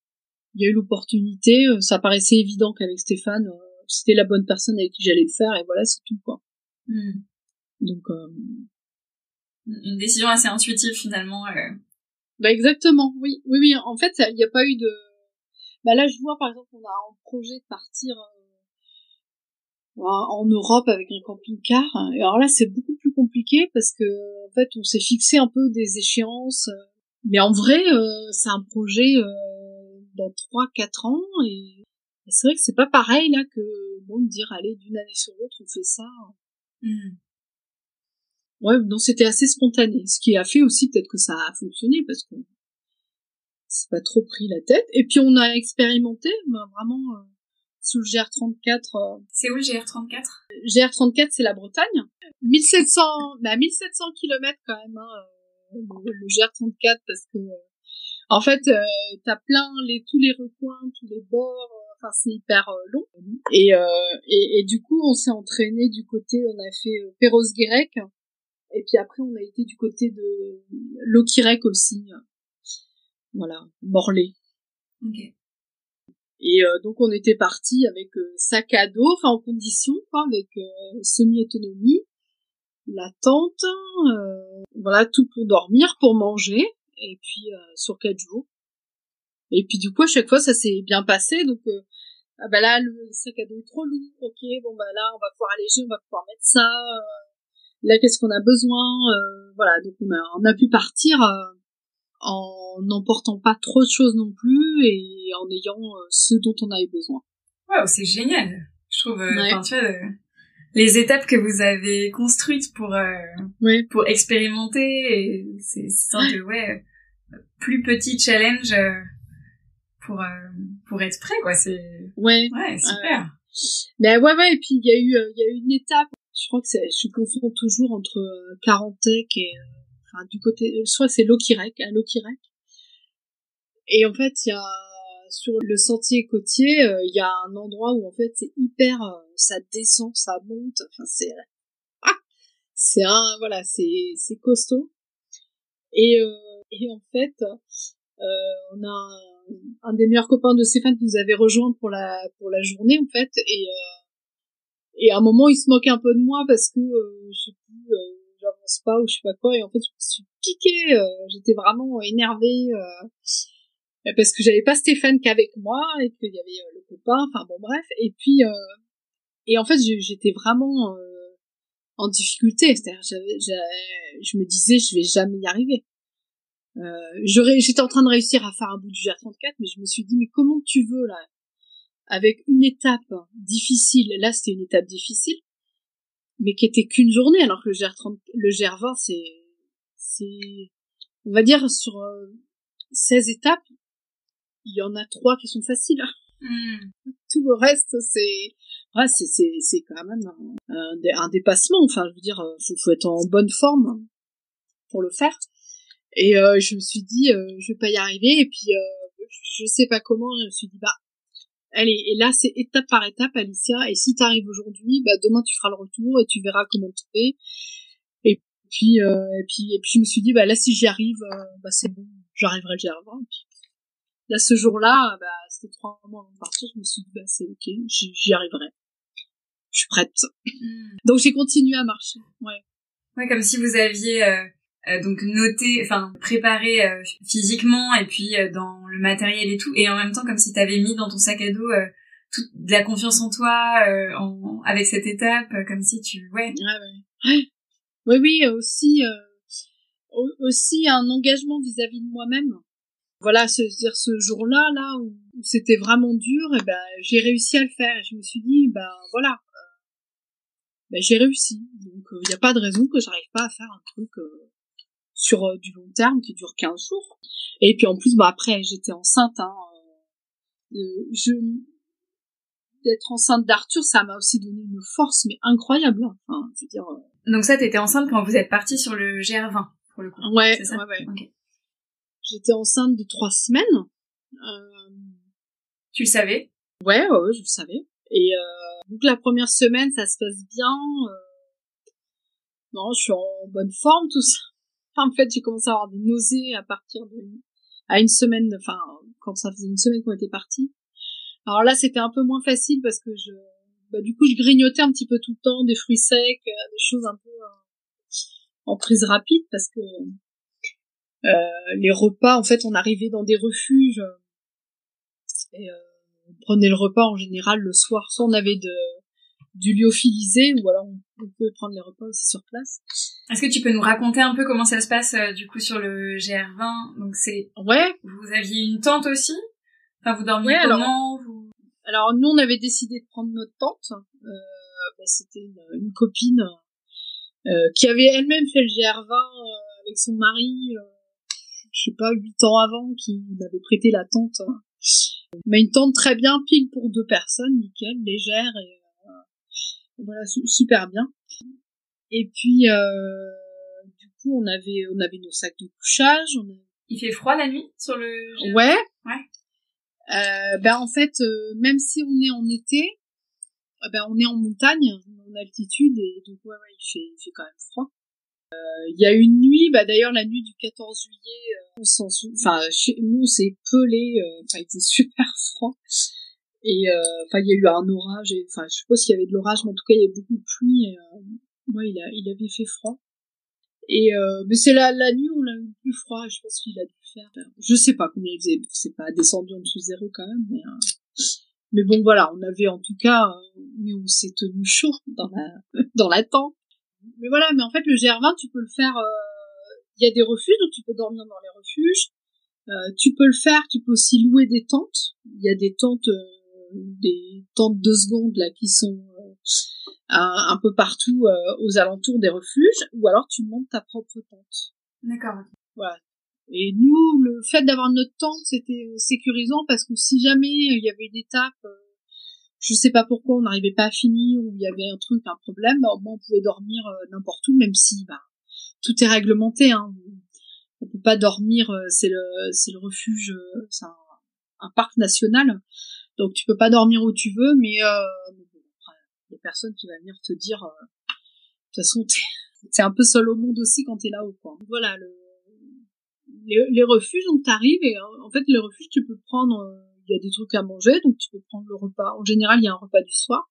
Il y a eu l'opportunité. ça paraissait évident qu'avec Stéphane, c'était la bonne personne avec qui j'allais le faire, et voilà, c'est tout quoi. Hmm. Donc une décision assez intuitive finalement. Euh. Bah exactement, oui, oui, oui. En fait, il n'y a pas eu de. Bah là, je vois par exemple, on a un projet de partir euh, en Europe avec un camping-car. Et alors là, c'est beaucoup plus compliqué parce que en fait, on s'est fixé un peu des échéances. Mais en vrai, euh, c'est un projet dans trois, quatre ans et c'est vrai que c'est pas pareil là que bon de dire allez d'une année sur l'autre on fait ça. Mmh ouais, donc c'était assez spontané. Ce qui a fait aussi peut-être que ça a fonctionné parce qu'on s'est pas trop pris la tête. Et puis on a expérimenté, ben vraiment, euh, sous le GR34. C'est où le GR34 GR34, c'est la Bretagne. 1700, bah 1700 km quand même, hein, le GR34 parce que en fait, euh, t'as plein les tous les recoins, tous les bords. Euh, enfin, c'est hyper euh, long. Et, euh, et, et du coup, on s'est entraîné du côté, on a fait euh, Perros-Guirec. Et puis après, on a été du côté de Lokirec aussi. Voilà, Morlaix. Ok. Et euh, donc on était parti avec euh, sac à dos, enfin en condition, quoi, avec euh, semi-autonomie, la tente, voilà tout pour dormir, pour manger et puis euh, sur quatre jours. Et puis du coup à chaque fois ça s'est bien passé donc euh, ah bah là le sac à dos est trop lourd, ok bon bah là on va pouvoir alléger, on va pouvoir mettre ça. Euh, là qu'est-ce qu'on a besoin, voilà donc on a on a pu partir en n'emportant pas trop de choses non plus et en ayant ce dont on avait besoin. Wow, c'est génial. Je trouve, ouais. tu vois, les étapes que vous avez construites pour euh, oui. pour expérimenter c'est sorte de ouais plus petit challenge euh, pour euh, pour être prêt quoi c'est ouais ouais super ben ouais ouais et puis il y a eu il y a eu une étape je crois que je confonds toujours entre Carantec et du côté que c'est Lokirec à Lokirec et en fait il y a sur le sentier côtier, il euh, y a un endroit où en fait c'est hyper, euh, ça descend, ça monte, enfin c'est, [laughs] ah, c'est un, voilà, c'est c'est costaud. Et euh, et en fait, on a un, un, des meilleurs copains de Stéphane qui nous avait rejoint pour la pour la journée en fait, et et à un moment il se moquait un peu de moi parce que je sais plus j'avance pas ou je sais pas quoi et en fait je me suis piquée j'étais vraiment énervée euh, parce que j'avais pas Stéphane qu'avec moi et qu'il y avait euh, le copain enfin bon bref et puis euh, et en fait j'étais vraiment euh, en difficulté c'est-à-dire je me disais je vais jamais y arriver. Euh, j'aurais j'étais en train de réussir à faire un bout du GR34 mais je me suis dit mais comment tu veux là avec une étape difficile là c'était une étape difficile mais qui était qu'une journée alors que le GR30 le GR20 c'est c'est on va dire sur 16 étapes il y en a trois qui sont faciles. Mm. Tout le reste, c'est, ouais, c'est, c'est, c'est quand même un, un, un, dépassement. Enfin, je veux dire, euh, faut, faut être en bonne forme pour le faire. Et euh, je me suis dit, euh, je vais pas y arriver. Et puis, euh, je sais pas comment. Je me suis dit, bah, allez. Et là, c'est étape par étape, Alicia. Et si t'arrives aujourd'hui, bah demain tu feras le retour et tu verras comment tu fais. Et puis, euh, et puis, et puis, je me suis dit, bah là, si j'y arrive, euh, bah c'est bon, j'arriverai le GR20. Et puis, Là, ce jour-là, bah, c'était trois mois avant de partir, je me suis dit, bah, c'est ok, j'y arriverai. Je suis prête. Mm. Donc, j'ai continué à marcher, ouais. Ouais, comme si vous aviez, euh, donc noté, enfin, préparé euh, physiquement et puis euh, dans le matériel et tout, et en même temps, comme si t'avais mis dans ton sac à dos euh, toute de la confiance en toi, en, avec cette étape, comme si tu, ouais. Ouais, ouais. Oui, oui, aussi, aussi un engagement vis-à-vis -vis de moi-même voilà, se dire ce jour-là, là où, c'était vraiment dur, et ben j'ai réussi à le faire. Et je me suis dit, ben voilà, euh, ben j'ai réussi. Donc il euh, n'y a pas de raison que j'arrive pas à faire un truc euh, sur euh, du long terme qui dure 15 jours. Et puis en plus, bah après j'étais enceinte. Hein, je d'être enceinte d'Arthur, ça m'a aussi donné une force mais incroyable. Hein. Je veux dire. Donc ça, t'étais enceinte quand vous êtes parti sur le GR20 pour le coup. Ouais, ouais, ouais. Okay. J'étais enceinte de trois semaines. Euh... Tu le savais Ouais, ouais, je le savais. Et euh, donc la première semaine, ça se passe bien. Euh... Non, je suis en bonne forme, tout ça. En fait, j'ai commencé à avoir des nausées à partir de à une semaine, enfin quand ça faisait une semaine qu'on était partis. Alors là, c'était un peu moins facile parce que je, bah, du coup, je grignotais un petit peu tout le temps des fruits secs, euh, des choses un peu euh, en prise rapide parce que euh, les repas, en fait, on arrivait dans des refuges et euh, on prenait le repas en général le soir. Soit on avait de, du lyophilisé ou alors on, on pouvait prendre les repas aussi sur place. Est-ce que tu peux nous raconter un peu comment ça se passe euh, du coup sur le GR20 Donc c'est ouais. Vous aviez une tente aussi? Enfin vous dormiez ouais, comment alors, vous... alors nous on avait décidé de prendre notre tente. Euh, bah, C'était une, une, copine euh, qui avait elle-même fait le GR20 avec son mari je sais pas, huit ans avant, qui m'avait prêté la tente. Mais une tente très bien, pile pour deux personnes, nickel, légère et voilà, super bien. Et puis, euh, du coup, on avait, on avait nos sacs de couchage. On Il fait froid la nuit sur le. Ouais. Ouais. Euh, ben en fait, euh, même si on est en été, euh, ben on est en montagne, en altitude, et donc ouais, ouais il fait, il fait quand même froid. Il y a une nuit, bah d'ailleurs la nuit du 14 juillet, on s'en enfin chez nous c'est pelé, enfin il était [laughs] super froid. Et enfin il y a eu un orage, et enfin je suppose qu'il y avait de l'orage, mais en tout cas il y a beaucoup de pluie. Et, moi, il, a, il avait fait froid. Et euh, mais c'est la, la nuit on a eu plus froid. Je pense qu'il a dû faire. Je sais pas combien il faisait. C'est pas descendu en dessous zéro quand même, mais euh, mais bon voilà, on avait en tout cas, euh, mais on s'est tenu chaud dans la [laughs] dans la tente. Mais voilà, mais en fait le GR20 tu peux le faire. Il y a des refuges donc tu peux dormir dans les refuges. tu peux le faire. Tu peux aussi louer des tentes. Il y a des tentes, des tentes de secondes là qui sont un, peu partout euh, aux alentours des refuges, ou alors tu montes ta propre tente. D'accord. Voilà. Et nous, le fait d'avoir notre tente, c'était sécurisant parce que si jamais il y avait une étape, euh, je sais pas pourquoi on n'arrivait pas à finir ou il y avait un truc, un problème, bah, au moins on pouvait dormir euh, n'importe où, même si bah, tout est réglementé. Hein. On peut pas dormir, c'est le c'est le refuge, c'est un, un, parc national, donc tu peux pas dormir où tu veux, mais il y a personne qui va venir te dire, euh, de toute façon, t'es un peu seul au monde aussi quand t'es là-haut, quoi. Voilà, le, les, les refuges, donc t'arrives et euh, en fait, les refuges, tu peux prendre, euh, il y a des trucs à manger, donc tu peux prendre le repas. En général, il y a un repas du soir.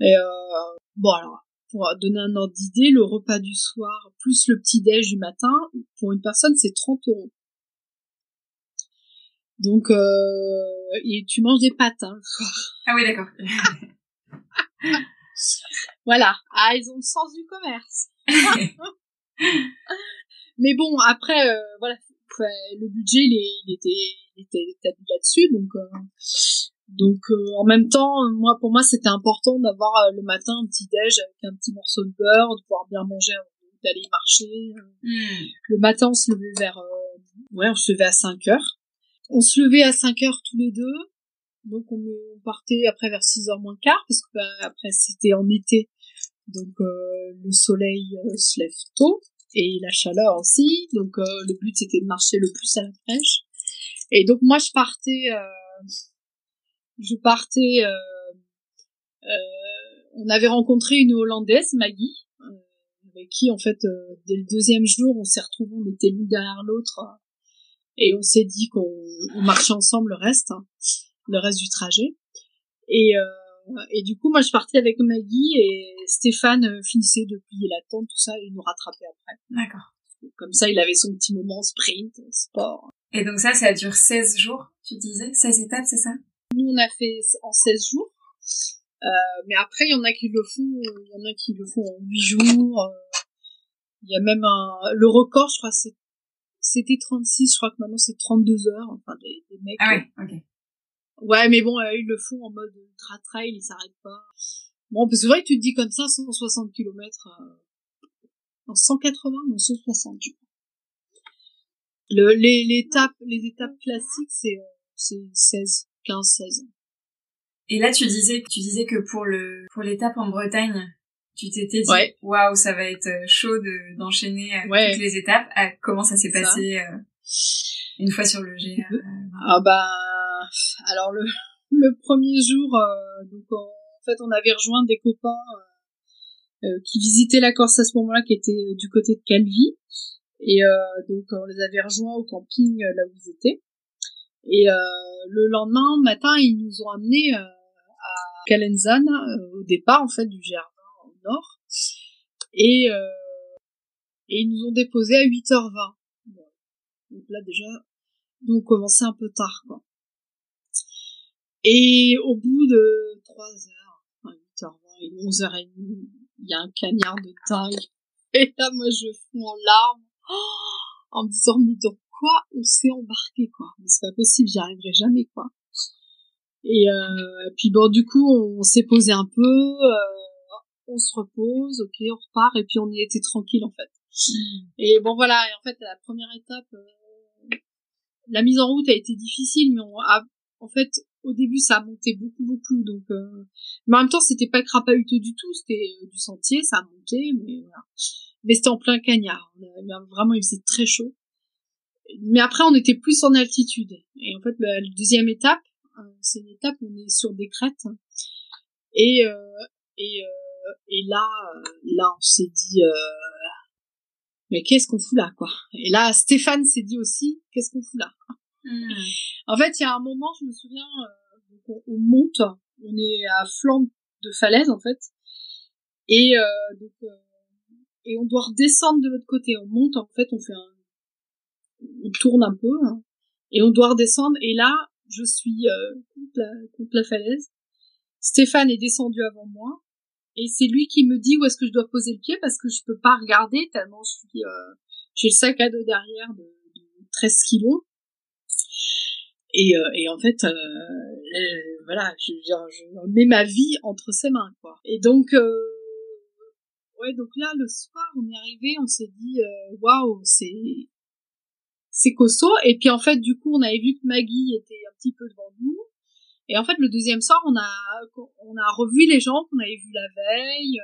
Et euh, bon, alors, pour donner un ordre d'idée, le repas du soir plus le petit déj du matin, pour une personne, c'est 30 euros. Donc, euh, et tu manges des pâtes hein, le soir. Ah oui, d'accord. [laughs] voilà. Ah, ils ont le sens du commerce. [laughs] Mais bon, après, euh, voilà, le budget, il, était, il était établi là-dessus, donc, euh, donc euh, en même temps, moi, pour moi, c'était important d'avoir le matin un petit déj avec un petit morceau de beurre, de pouvoir bien manger d'aller marcher. Hmm. Le matin, on se levait vers, ouais, on se levait à 5 heures. On se levait à 5 heures tous les deux. Donc on, partait après vers 6h moins quart parce que bah, après c'était en été. Donc euh, le soleil euh, se lève tôt et la chaleur aussi. Donc euh, le but c'était de marcher le plus à la fraîche. Et donc moi je partais je partais on avait rencontré une hollandaise Maggie avec qui en fait dès le deuxième jour on s'est retrouvés on était l'une derrière l'autre et on s'est dit qu'on marchait ensemble le reste hein le reste du trajet. Et, euh, et du coup, moi, je partais avec Maggie et Stéphane euh, finissait de plier la tente, tout ça, et nous rattrapait après. D'accord. Comme ça, il avait son petit moment sprint, sport. Et donc ça, ça dure 16 jours, tu disais? 16 étapes, c'est ça? Nous, on a fait en 16 jours. Euh, mais après, il y en a qui le font, il y en a qui le font en 8 jours. Euh, il y a même un, le record, je crois, c'était 36, je crois que maintenant c'est 32 heures, enfin, des, des mecs. Ah ouais, ok. Ouais, mais bon, euh, ils le font en mode ultra trail, ils s'arrêtent pas. Bon, parce que c'est vrai que tu te dis comme ça, 160 km, euh... non, 180, non, 160, je crois. Le, les, les étapes, les étapes classiques, c'est, euh, c'est 16, 15, 16. Et là, tu disais, tu disais que pour le, pour l'étape en Bretagne, tu t'étais dit, waouh, ça va être euh, chaud de, d'enchaîner toutes les étapes. Ah, comment ça s'est passé une fois sur le GR Ah bah, alors le, [laughs] le premier jour, euh, donc en fait on avait rejoint des copains euh, euh, qui visitaient la Corse à ce moment-là, qui étaient du côté de Calvi, et donc on les avait rejoints au camping là où ils étaient. Et le lendemain matin, ils nous ont amenés à Calenzane au départ en fait du au nord, et et ils nous ont déposés à 8h20. Donc là déjà, nous on commençait un peu tard. Et au bout de 3 heures, 8h20 et 11h30, il y a un cagnard de taille. [laughs] Et là, moi, je fous en larmes, [gasps] en me disant, mais dans quoi on s'est embarqué, quoi? C'est pas possible, j'y arriverai jamais, quoi. Et euh, puis bon, du coup, on s'est posé un peu, euh, on se repose, ok, on repart, et puis on y était tranquille, en fait. Et bon, voilà, et en fait, la première étape, euh, la mise en route a été difficile, mais on, en fait, au début, ça a monté beaucoup, beaucoup. Donc, euh, mais en même temps, c'était pas crapahuteux du tout. C'était euh, du sentier, ça a monté, mais voilà. Mais c'était en plein cagnard. vraiment, il faisait très chaud. Mais après, on était plus en altitude. Et en fait, la, deuxième étape, euh, c'est une étape où on est sur des crêtes. Et et et là, là, on s'est dit, mais qu'est-ce qu'on fout là, quoi? Et là, Stéphane s'est dit aussi, qu'est-ce qu'on fout là? Hmm. En fait, il y a un moment, je me souviens, euh, on, monte, on est à flanc de falaise en fait, et euh, donc euh, et on doit redescendre de l'autre côté. On monte, en fait, on fait un, on tourne un peu, hein, et on doit redescendre. Et là, je suis contre la, contre la falaise. Stéphane est descendu avant moi, et c'est lui qui me dit où est-ce que je dois poser le pied parce que je peux pas regarder tellement je suis, j'ai le sac à dos derrière de, de 13 kilos. Et, euh, et en fait, euh, euh, voilà, je, je, mets ma vie entre ses mains, quoi. Et donc, ouais, donc là, le soir, on est arrivé, on s'est dit, waouh, c'est c'est costaud. Et puis en fait, du coup, on avait vu que Maggie était un petit peu devant nous. Et en fait, le deuxième soir, on a on a revu les gens qu'on avait vus la veille.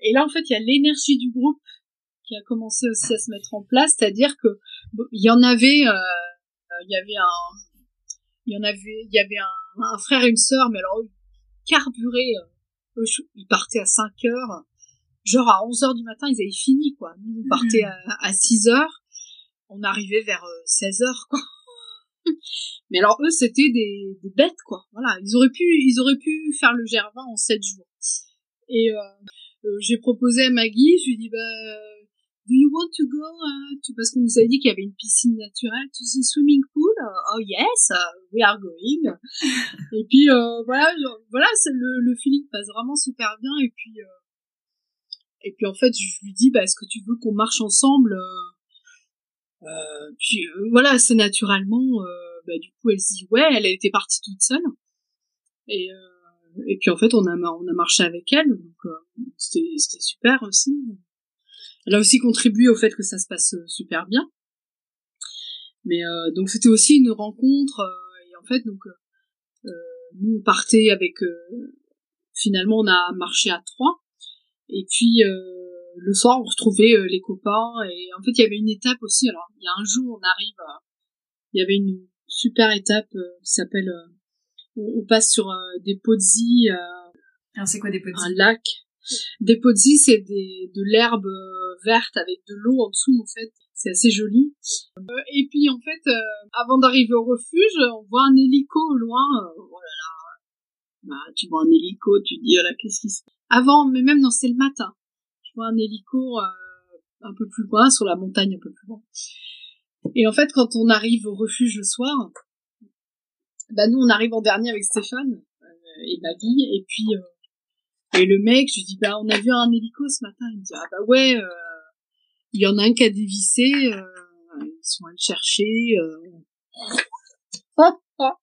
Et là, en fait, il y a l'énergie du groupe qui a commencé aussi à se mettre en place, c'est-à-dire que il y en avait il y avait un, il y en avait, il y avait un, frère et une sœur, mais alors carburé, euh, ils partaient à 5 heures, genre à 11 heures du matin, ils avaient fini quoi. Nous on partait mhm. à, à 6 heures, on arrivait vers 16 euh, heures quoi. Mais alors eux c'était des, des, bêtes quoi. Voilà, ils auraient pu, ils auraient pu faire le Gervin en 7 jours. Et euh, euh, j'ai proposé à Maggie, je lui dis bah Do you want to go uh, to... Parce qu'on nous avait dit qu'il y avait une piscine naturelle, to the swimming pool. Oh yes, uh, we are going. [laughs] et puis euh, voilà, voilà, le, le feeling passe vraiment super bien. Et puis euh, et puis en fait, je lui dis, bah, est-ce que tu veux qu'on marche ensemble euh, euh Puis voilà, c'est naturellement. bah, du coup, elle se dit ouais, elle était partie toute seule. Et et puis en fait, on a on a marché avec elle, donc c'était c'était super aussi elle a aussi contribué au fait que ça se passe euh, super bien. Mais euh, donc c'était aussi une rencontre euh, et en fait donc nous on partait avec finalement on a marché à trois et puis le soir on retrouvait les copains et en fait il y avait une étape aussi alors il y a un jour on arrive il y avait une super étape qui s'appelle on, passe sur des pozzi alors c'est quoi des pozzi un lac des pozzi c'est des de l'herbe verte avec de l'eau en dessous en fait. C'est assez joli. Euh, et puis en fait, euh, avant d'arriver au refuge, on voit un hélico au loin. Euh, oh là là, bah, tu vois un hélico, tu dis oh là qu'est-ce qui se Avant, mais même non, c'est le matin. Un hélico un peu plus loin, sur la montagne un peu plus loin. Et en fait, quand on arrive au refuge le soir, bah nous on arrive en dernier avec Stéphane et Maggie, et puis et le mec, je dis bah on a vu un hélico ce matin. Il me dit ah bah ouais, euh, il y en a un qui a dévissé. Euh, ils sont allés le chercher. Euh. [laughs]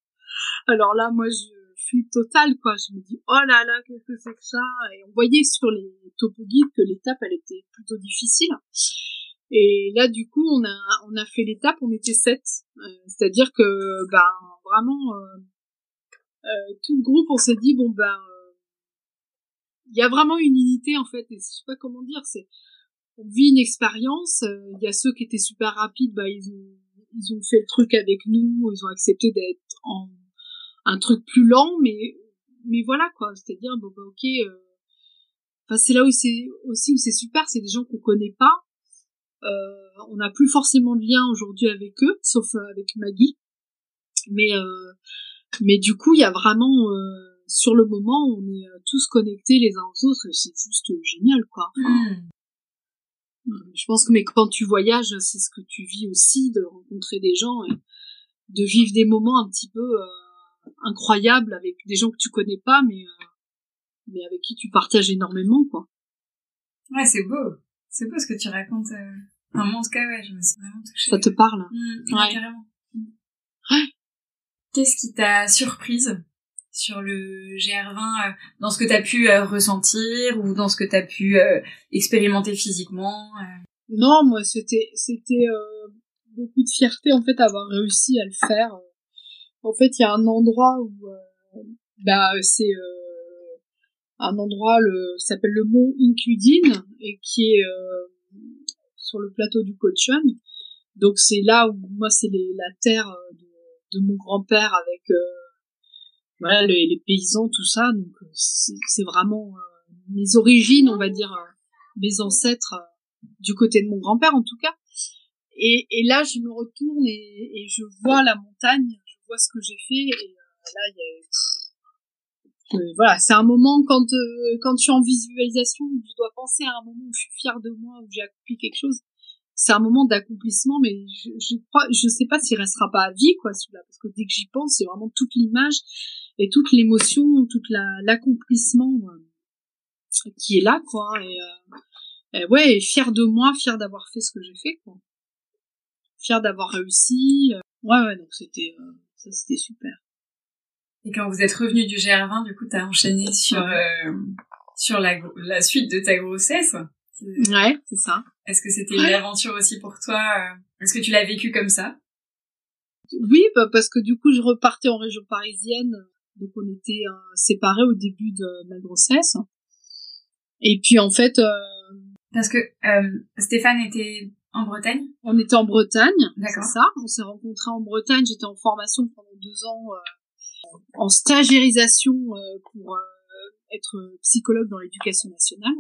Alors là, moi je suis totale quoi. Je me dis oh là là qu'est-ce que c'est que ça? Et on voyait sur les topo guides que l'étape elle était plutôt difficile. Et là du coup on a on a fait l'étape, on était sept. C'est-à-dire que ben vraiment tout le groupe on s'est dit bon ben il y a vraiment une unité en fait et je sais pas comment dire c'est on vit une expérience euh, il y a ceux qui étaient super rapides bah ils ont ils ont fait le truc avec nous ils ont accepté d'être en un truc plus lent mais mais voilà quoi c'est-à-dire bon bah ok euh, enfin c'est là où c'est aussi où c'est super c'est des gens qu'on connaît pas euh, on n'a plus forcément de lien aujourd'hui avec eux sauf euh, avec Maggie mais mais du coup il y a vraiment sur le moment, on est euh, tous connectés les uns aux autres et c'est juste génial, quoi. Hmm. Je pense que mais quand tu voyages, c'est ce que tu vis aussi, de rencontrer des gens et de vivre des moments un petit peu euh, incroyables avec des gens que tu connais pas, mais euh, mais avec qui tu partages énormément, quoi. Ouais, c'est beau. C'est beau ce que tu racontes. Euh... Enfin, en tout cas, ouais, je me suis vraiment touchée. Ça te parle hmm, ouais. carrément. Ouais. Qu'est-ce qui t'a surprise sur le GR20 euh, dans ce que tu as pu euh, ressentir ou dans ce que tu as pu expérimenter physiquement Non, moi c'était c'était beaucoup de fierté en fait d'avoir réussi à le faire. En fait, il y a un endroit où, bah, c'est un endroit le s'appelle le mont Incudine et qui est sur le plateau du Cochon. Donc c'est là où moi c'est la terre de, de mon grand-père avec voilà les, paysans tout ça donc c'est vraiment mes origines on va dire mes ancêtres du côté de mon grand-père en tout cas. Et, là, je me retourne et, je vois la montagne, vois ce que j'ai fait. Et euh, là, il y a, euh, voilà, c'est un moment quand euh, quand je suis en visualisation, je dois penser à un moment où je suis fière de moi, où j'ai accompli quelque chose. C'est un moment d'accomplissement, mais je, crois, je sais pas s'il restera pas à vie, quoi, celui-là, parce que dès que j'y pense, c'est vraiment toute l'image et toute l'émotion, toute l'accomplissement qui est là, quoi. Et, euh, ouais, fier de moi, fier d'avoir fait ce que j'ai fait, quoi. Fier d'avoir réussi. Euh, ouais, ouais, donc c'était, euh, ça c'était super. Et quand vous êtes revenu du GR20, du coup, t'as enchaîné [laughs] sur euh, sur la, la suite de ta grossesse. Ouais, c'est ça. Est-ce que c'était une aventure aussi pour toi Est-ce que tu l'as vécu comme ça? Oui, bah, parce que du coup, je repartais en région parisienne. Donc, on était séparés au début de ma grossesse. Et puis, en fait, parce que euh, Stéphane était en Bretagne? On était en Bretagne, c'est ça. On s'est rencontrés en Bretagne. J'étais en formation pendant deux ans euh, en stagiairisation euh, pour euh, être psychologue dans l'éducation nationale.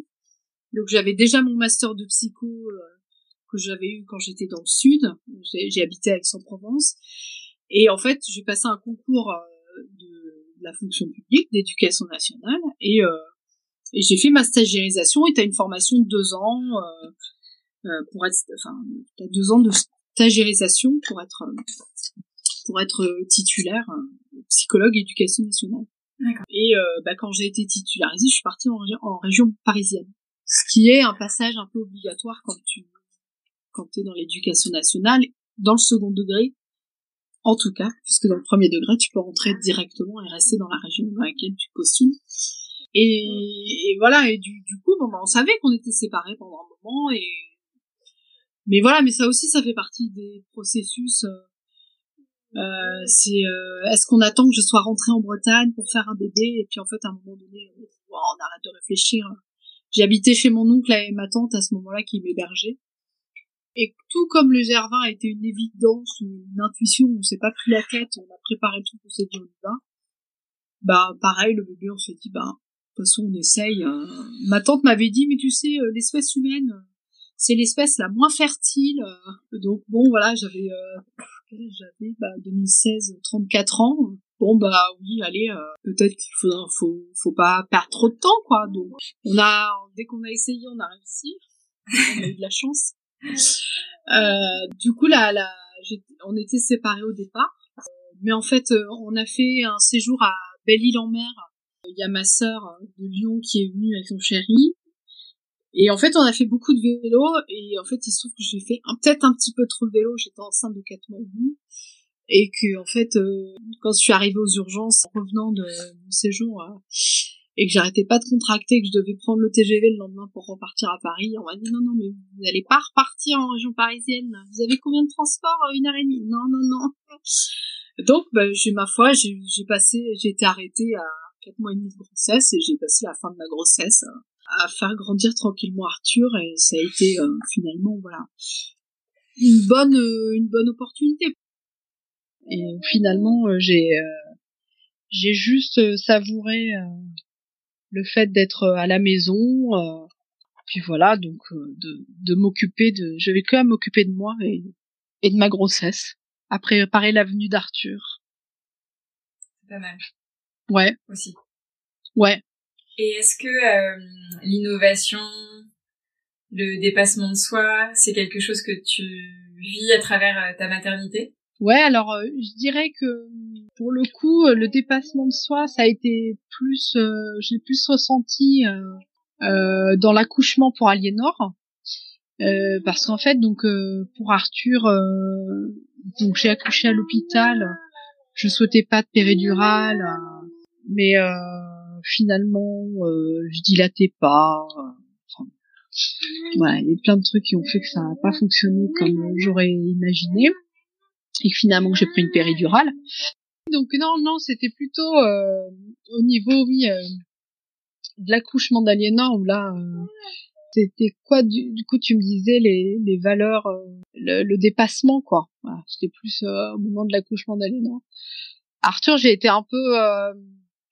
Donc j'avais déjà mon master de psycho que j'avais eu quand j'étais dans le sud. J'ai habité à Aix-en-Provence. Et en fait, j'ai passé un concours de la fonction publique d'éducation nationale et et j'ai fait ma stagiairisation et t'as une formation de deux ans euh, euh, pour être, enfin, t'as deux ans de stagiairisation pour être pour être titulaire euh, psychologue éducation nationale. Et bah, quand j'ai été titularisée, je suis partie en, en, région parisienne, ce qui est un passage un peu obligatoire quand tu quand t'es dans l'éducation nationale, dans le second degré, en tout cas, puisque dans le premier degré, tu peux rentrer directement et rester dans la région dans laquelle tu postules. Et, et voilà, et du, du coup, bon, ben, on savait qu'on était séparés pendant un moment, et mais voilà, mais ça aussi, ça fait partie des processus. Euh, euh c'est euh, est-ce qu'on attend que je sois rentrée en Bretagne pour faire un bébé, et puis en fait, à un moment donné, on arrête de réfléchir. J'ai habité chez mon oncle et ma tante à ce moment-là qui m'hébergeait. Et tout comme le Gervin a été une évidence, une intuition, on s'est pas pris la tête, on a préparé tout pour s'est dit on. Bah pareil, le bébé, on s'est dit bah toute façon, on essaye. Hein. Ma tante m'avait dit, mais tu sais, euh, l'espèce humaine, c'est l'espèce la moins fertile. Euh. Donc bon, voilà, j'avais, euh, j'avais bah, 2016, 34 ans. Bon bah oui, allez, peut-être qu'il faut, faut, faut pas perdre trop de temps, quoi. Donc on a, dès qu'on a essayé, on a réussi. On a eu de la chance. du coup, là, là, on était séparés au départ, mais en fait, on a fait un séjour à Belle-Île-en-Mer il y a ma sœur de Lyon qui est venue avec son chéri. Et en fait, on a fait beaucoup de vélo. Et en fait, il se trouve que j'ai fait peut-être un petit peu trop de vélo. J'étais enceinte de 4 mois et demi. Et que, en fait, euh, quand je suis arrivée aux urgences en revenant de mon séjour, euh, et que j'arrêtais pas de contracter, que je devais prendre le TGV le lendemain pour repartir à Paris, on m'a dit non, non, mais vous n'allez pas repartir en région parisienne. Vous avez combien de transports Une heure et demie? Non, non, non. [laughs] Donc, bah, j'ai ma foi, j'ai passé, j'ai été arrêtée à quatre mois et demi de grossesse et j'ai passé la fin de ma grossesse à faire grandir tranquillement Arthur et ça a été euh, finalement voilà une bonne euh, une bonne opportunité et finalement euh, j'ai j'ai juste savouré le fait d'être à la maison puis voilà donc de, de m'occuper de je vais quand même m'occuper de moi et, et de ma grossesse à préparer l'avenue d'Arthur pas mal Ouais. Aussi. Ouais. Et est-ce que euh, l'innovation, le dépassement de soi, c'est quelque chose que tu vis à travers euh, ta maternité? Ouais, alors euh, je dirais que pour le coup, le dépassement de soi, ça a été plus, j'ai plus ressenti dans l'accouchement pour Aliénor. parce qu'en fait, donc pour Arthur, donc j'ai accouché à l'hôpital. Je souhaitais pas de péridurale mais euh, finalement euh, je dilatais pas. Enfin, voilà, il y a plein de trucs qui ont fait que ça n'a pas fonctionné comme j'aurais imaginé et finalement j'ai pris une péridurale. Donc non, non, c'était plutôt euh, au niveau, oui, euh, de l'accouchement d'Aliénor, où là, euh, c'était quoi du, coup tu me disais les, les valeurs, le, le, dépassement quoi. Voilà, c'était plus au moment de l'accouchement d'Aliénor. Arthur, j'ai été un peu,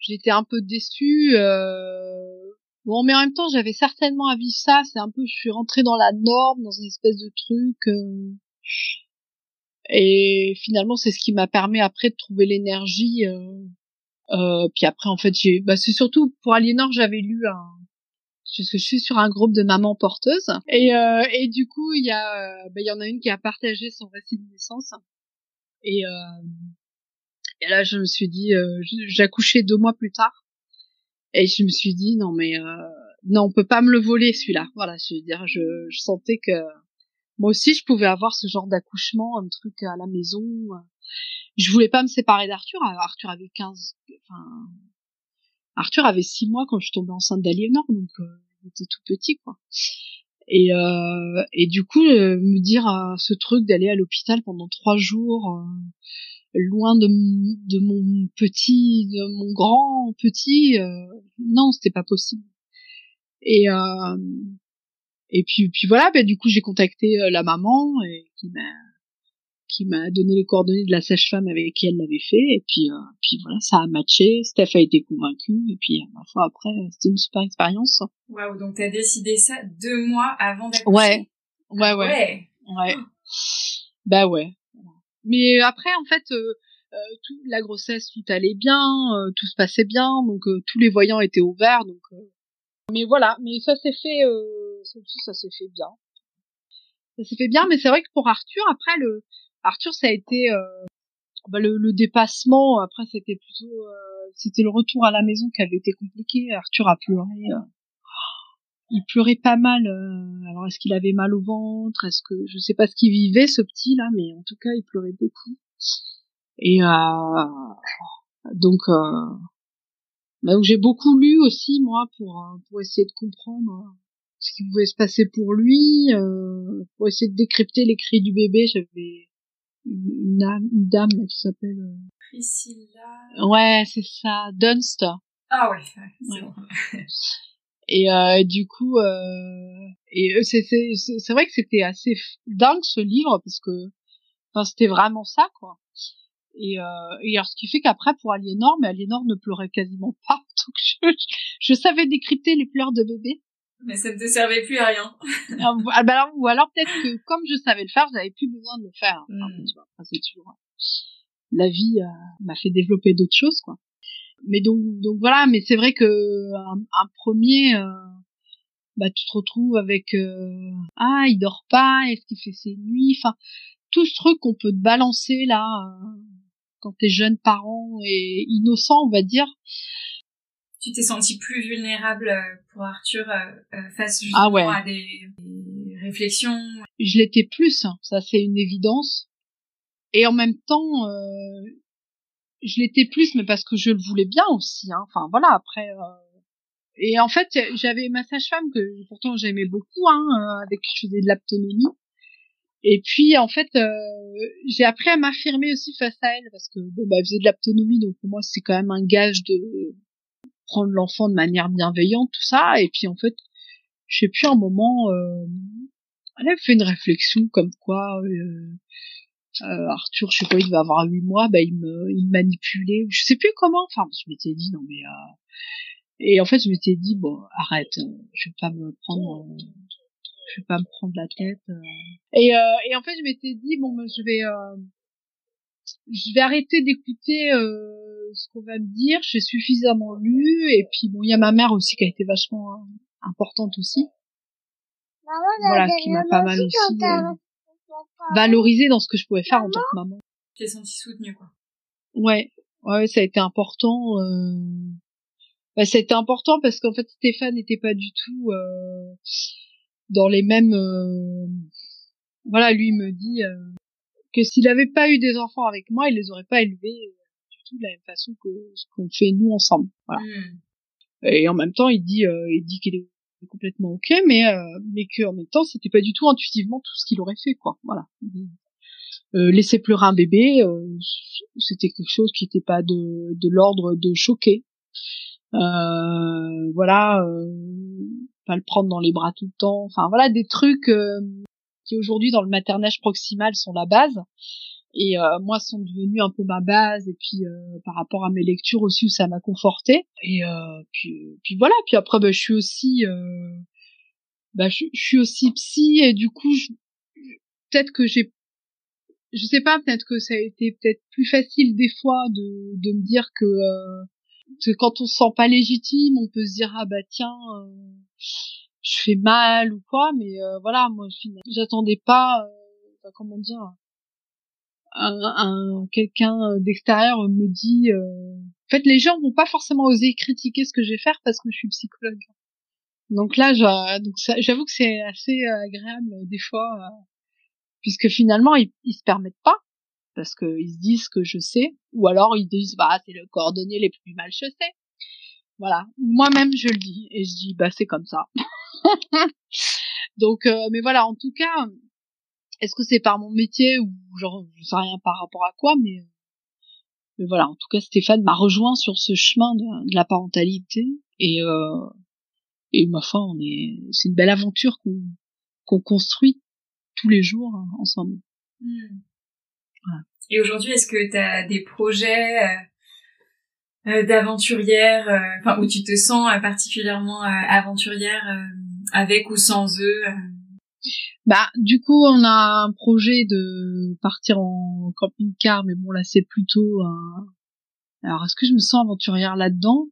été un peu déçue. Bon, mais en même temps, j'avais certainement à vivre ça. C'est un peu, je suis rentrée dans la norme, dans une espèce de truc. Et finalement, c'est ce qui m'a permis après de trouver l'énergie. Euh, euh, puis après, en fait, j'ai, bah, c'est surtout pour Aliénor, j'avais lu un, parce que je suis sur un groupe de mamans porteuses. Et, euh, et du coup, il y a, bah, il y en a une qui a partagé son récit de naissance. Et, euh, et là, je me suis dit, euh, j'accouchais deux mois plus tard. Et je me suis dit, non, mais, euh, non, on peut pas me le voler, celui-là. Voilà, je veux dire, je, je sentais que, moi aussi je pouvais avoir ce genre d'accouchement, un truc à la maison. Je voulais pas me séparer d'Arthur. Arthur avait 15, enfin, Arthur avait 6 mois quand je tombée enceinte d'Aliénor, donc euh, il était tout petit quoi. Et euh, et du coup euh, me dire euh, ce truc d'aller à l'hôpital pendant trois jours loin de, de mon petit, de mon grand petit, non c'était pas possible. Et et puis, puis voilà, ben, du coup, j'ai contacté euh, la maman et qui m'a qui m'a donné les coordonnées de la sage-femme avec qui elle l'avait fait. Et puis, euh, puis voilà, ça a matché. Steph a été convaincue. Et puis, ma foi, après, c'était une super expérience. Waouh, donc t'as décidé ça deux mois avant d'accoucher Ouais, ouais, ouais. Ouais. ouais. bah ouais. Mais après, en fait, euh, euh, tout, la grossesse, tout allait bien, euh, tout se passait bien, donc tous les voyants étaient ouverts. Donc, mais voilà, mais ça s'est fait ça s'est fait bien. Ça s'est fait bien, mais c'est vrai que pour Arthur, après le Arthur, ça a été bah, le, le, dépassement. Après, c'était plutôt c'était le retour à la maison qui avait été compliqué. Arthur a pleuré. Euh, il pleurait pas mal. Euh, alors, est-ce qu'il avait mal au ventre Est-ce que je sais pas ce qu'il vivait ce petit là, mais en tout cas, il pleurait beaucoup. Et donc bah, j'ai beaucoup lu aussi moi pour pour essayer de comprendre ce qui pouvait se passer pour lui, euh, pour essayer de décrypter les cris du bébé, j'avais une, une, dame qui s'appelle euh, Priscilla. Ouais, c'est ça, Dunst. Ah ouais, c'est bon. [laughs] Et euh, du coup, euh, et euh, c'est c'est vrai que c'était assez dingue ce livre parce que, enfin, c'était vraiment ça quoi. Et, euh, et alors ce qui fait qu'après pour Aliénor, mais Aliénor ne pleurait quasiment [laughs] pas, donc je, je savais décrypter les pleurs de bébé. Mais ça ne te servait plus à rien. [laughs] ah, bah, ou alors peut-être que comme je savais le faire, j'avais plus besoin de le faire. Enfin, hmm. tu vois, c'est toujours la vie euh, m'a fait développer d'autres choses quoi. Mais donc donc voilà, mais c'est vrai que un, un premier euh, bah tu te retrouves avec euh, ah il dort pas, est-ce qu'il fait ses nuits, enfin tout ce truc qu'on peut te balancer là euh, quand t'es jeune parent et innocent on va dire tu t'es senti plus vulnérable euh, pour Arthur euh, face ah justement à des, réflexions Je l'étais plus, hein. ça c'est une évidence. Et en même temps, euh, je l'étais plus, mais parce que je le voulais bien aussi. Hein. Enfin voilà, après. Euh... Et en fait, j'avais ma sage-femme que pourtant j'aimais beaucoup, hein, avec qui je faisais de l'aptonomie. Et puis en fait, j'ai appris à m'affirmer aussi face à elle parce que bon bah elle faisait de l'aptonomie, donc pour moi c'est quand même un gage de prendre l'enfant de manière bienveillante, tout ça. Et puis en fait, je sais plus un moment, euh, elle a fait une réflexion comme quoi euh, euh, Arthur, je sais pas, il devait avoir huit mois, bah il me, il manipulait, je sais plus comment. Enfin, je m'étais dit non mais euh, et en fait je m'étais dit bon arrête, je vais pas me prendre, je vais pas me prendre la tête. Et et en fait je m'étais dit bon je vais je vais arrêter d'écouter euh, ce qu'on va me dire, j'ai suffisamment lu, et puis bon, il y a ma mère aussi qui a été vachement euh, importante aussi. voilà, qui m'a pas mal aussi euh, valorisé dans ce que je pouvais faire en tant que maman. Tu t'es sentie soutenue, quoi. Ouais, ouais, ça a été important. Euh... Bah, ça a été important parce qu'en fait, Stéphane n'était pas du tout dans les mêmes... Voilà, lui me dit que s'il avait pas eu des enfants avec moi, il les aurait pas élevés euh, du tout de la même façon que ce qu'on fait nous ensemble. Voilà. Hmm. Et en même temps, il dit, euh, il dit qu'il est complètement ok, mais euh, mais que en même temps, c'était pas du tout intuitivement tout ce qu'il aurait fait, quoi. Voilà. laisser pleurer un bébé, c'était quelque chose qui n'était pas de, de l'ordre de choquer. voilà, pas le prendre dans les bras tout le temps. Enfin voilà des trucs qui aujourd'hui dans le maternage proximal sont la base et euh, moi sont devenus un peu ma base et puis euh, par rapport à mes lectures aussi où ça m'a conforté et euh, puis puis voilà. Puis après bah, je suis aussi bah, je, suis aussi psy et du coup peut-être que j'ai je sais pas peut-être que ça a été peut-être plus facile des fois de de me dire que, que quand on se sent pas légitime on peut se dire ah bah tiens je fais mal ou quoi. Mais voilà moi j'attendais pas comment dire un, quelqu'un d'extérieur me dit euh... en fait les gens vont pas forcément oser critiquer ce que je vais faire parce que je suis psychologue. Donc là j'avoue que c'est assez euh, agréable euh, des fois euh, puisque finalement ils, se permettent pas parce qu'ils se disent que je sais ou alors ils disent bah c'est le coordonné les plus mal chaussés. Voilà. Moi-même je le dis et je dis bah c'est comme ça. [laughs] Donc mais voilà en tout cas est-ce que c'est par mon métier ou genre je sais rien par rapport à quoi mais mais voilà. En tout cas Stéphane m'a rejoint sur ce chemin de, la parentalité et euh, et ma foi on est c'est une belle aventure qu'on construit tous les jours hein, ensemble. Hmm. et aujourd'hui est-ce que tu as des projets euh, euh d'aventurière euh, enfin où tu te sens euh, particulièrement aventurière avec ou sans eux bah, du coup, on a un projet de partir en camping-car, mais bon, là, c'est plutôt un... Alors, est-ce que je me sens aventurière là-dedans?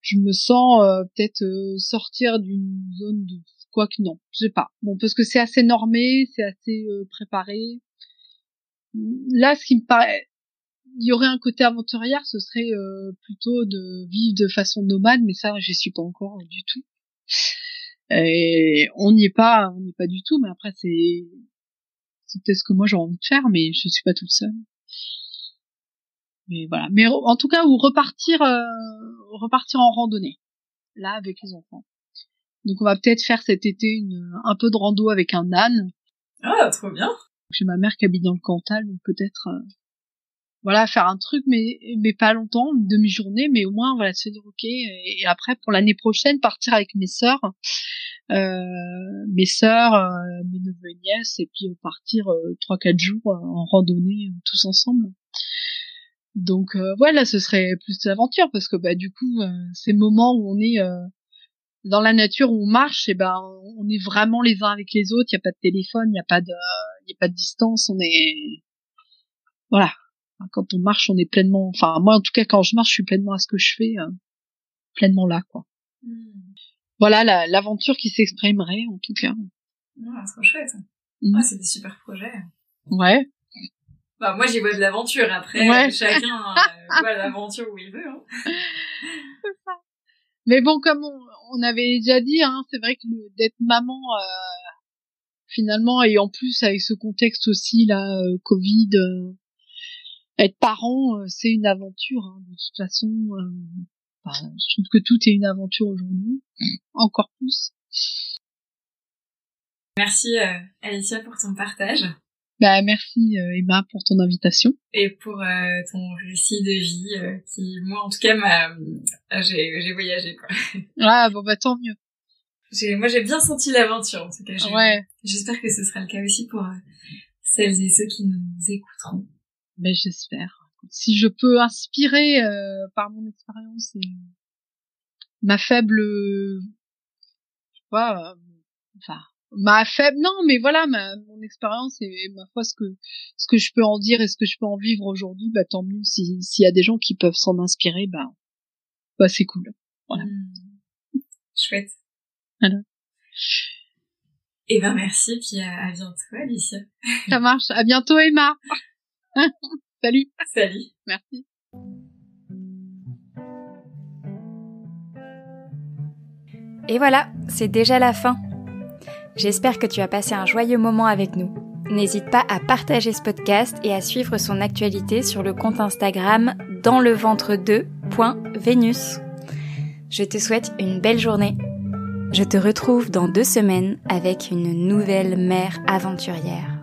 Je me sens euh, peut-être euh, sortir d'une zone de... Quoi que non, je sais pas. Bon, parce que c'est assez normé, c'est assez euh, préparé. Là, ce qui me paraît... Il y aurait un côté aventurière, ce serait plutôt de vivre de façon nomade, mais ça, j'y suis pas encore du tout. Et on n'y est pas, on n'y est pas du tout, mais après c'est, c'est peut-être ce que moi j'ai envie de faire, mais je suis pas toute seule. Mais voilà. Mais en tout cas, ou repartir, euh, repartir en randonnée, là avec les enfants. Donc on va peut-être faire cet été une, un peu de rando avec un âne. Ah, trop bien. J'ai ma mère qui habite dans le Cantal, donc peut-être euh, voilà faire un truc mais mais pas longtemps une demi-journée mais au moins voilà se dire ok et, après pour l'année prochaine partir avec mes sœurs euh, mes sœurs euh, mes neveux et nièces et puis partir euh, trois quatre jours en randonnée tous ensemble. Donc voilà ce serait plus d'aventure parce que bah du coup ces moments où on est dans la nature où on marche et ben on est vraiment les uns avec les autres il y a pas de téléphone il y a pas de y a pas de distance on est voilà quand on marche, on est pleinement, enfin moi en tout cas quand je marche, je suis pleinement à ce que je fais, euh, pleinement là quoi. Hmm. Voilà l'aventure qui s'exprimerait en tout cas. Ah, trop chouette. Hmm. c'est des super projets. Ouais. Bah moi j'y vois de l'aventure. Après ouais. chacun euh, [laughs] voit l'aventure où il veut. Hein. Mais bon, comme on, avait déjà dit, hein, c'est vrai que d'être maman, euh, finalement, et en plus avec ce contexte aussi là, Covid, être parent, euh, c'est une aventure. Hein, de toute façon, euh, je trouve que tout est une aventure aujourd'hui, encore plus. Merci euh, Alicia pour ton partage. Bah merci Emma pour ton invitation et pour ton récit de vie qui moi en tout cas m'a j'ai j'ai voyagé quoi. [laughs] Ah bon bah tant mieux. J'ai moi j'ai bien senti l'aventure en tout cas. Ouais. J'espère que ce sera le cas aussi pour celles et ceux qui nous écouteront. Mais j'espère. Si je peux inspirer euh, par mon expérience et ma faible, je sais pas, euh, enfin ma faible, non, mais voilà, ma, mon expérience et, ma foi ce que ce que je peux en dire et ce que je peux en vivre aujourd'hui, bah tant mieux. S'il y a des gens qui peuvent s'en inspirer, bah bah c'est cool. Voilà. Mmh. Chouette. Voilà. Eh ben merci, puis à, à bientôt Alicia. Ça marche. À bientôt Emma. [laughs] [laughs] Salut. Salut. Merci. Et voilà, c'est déjà la fin. J'espère que tu as passé un joyeux moment avec nous. N'hésite pas à partager ce podcast et à suivre son actualité sur le compte Instagram dans le ventre 2.venus. Je te souhaite une belle journée. Je te retrouve dans deux semaines avec une nouvelle mère aventurière.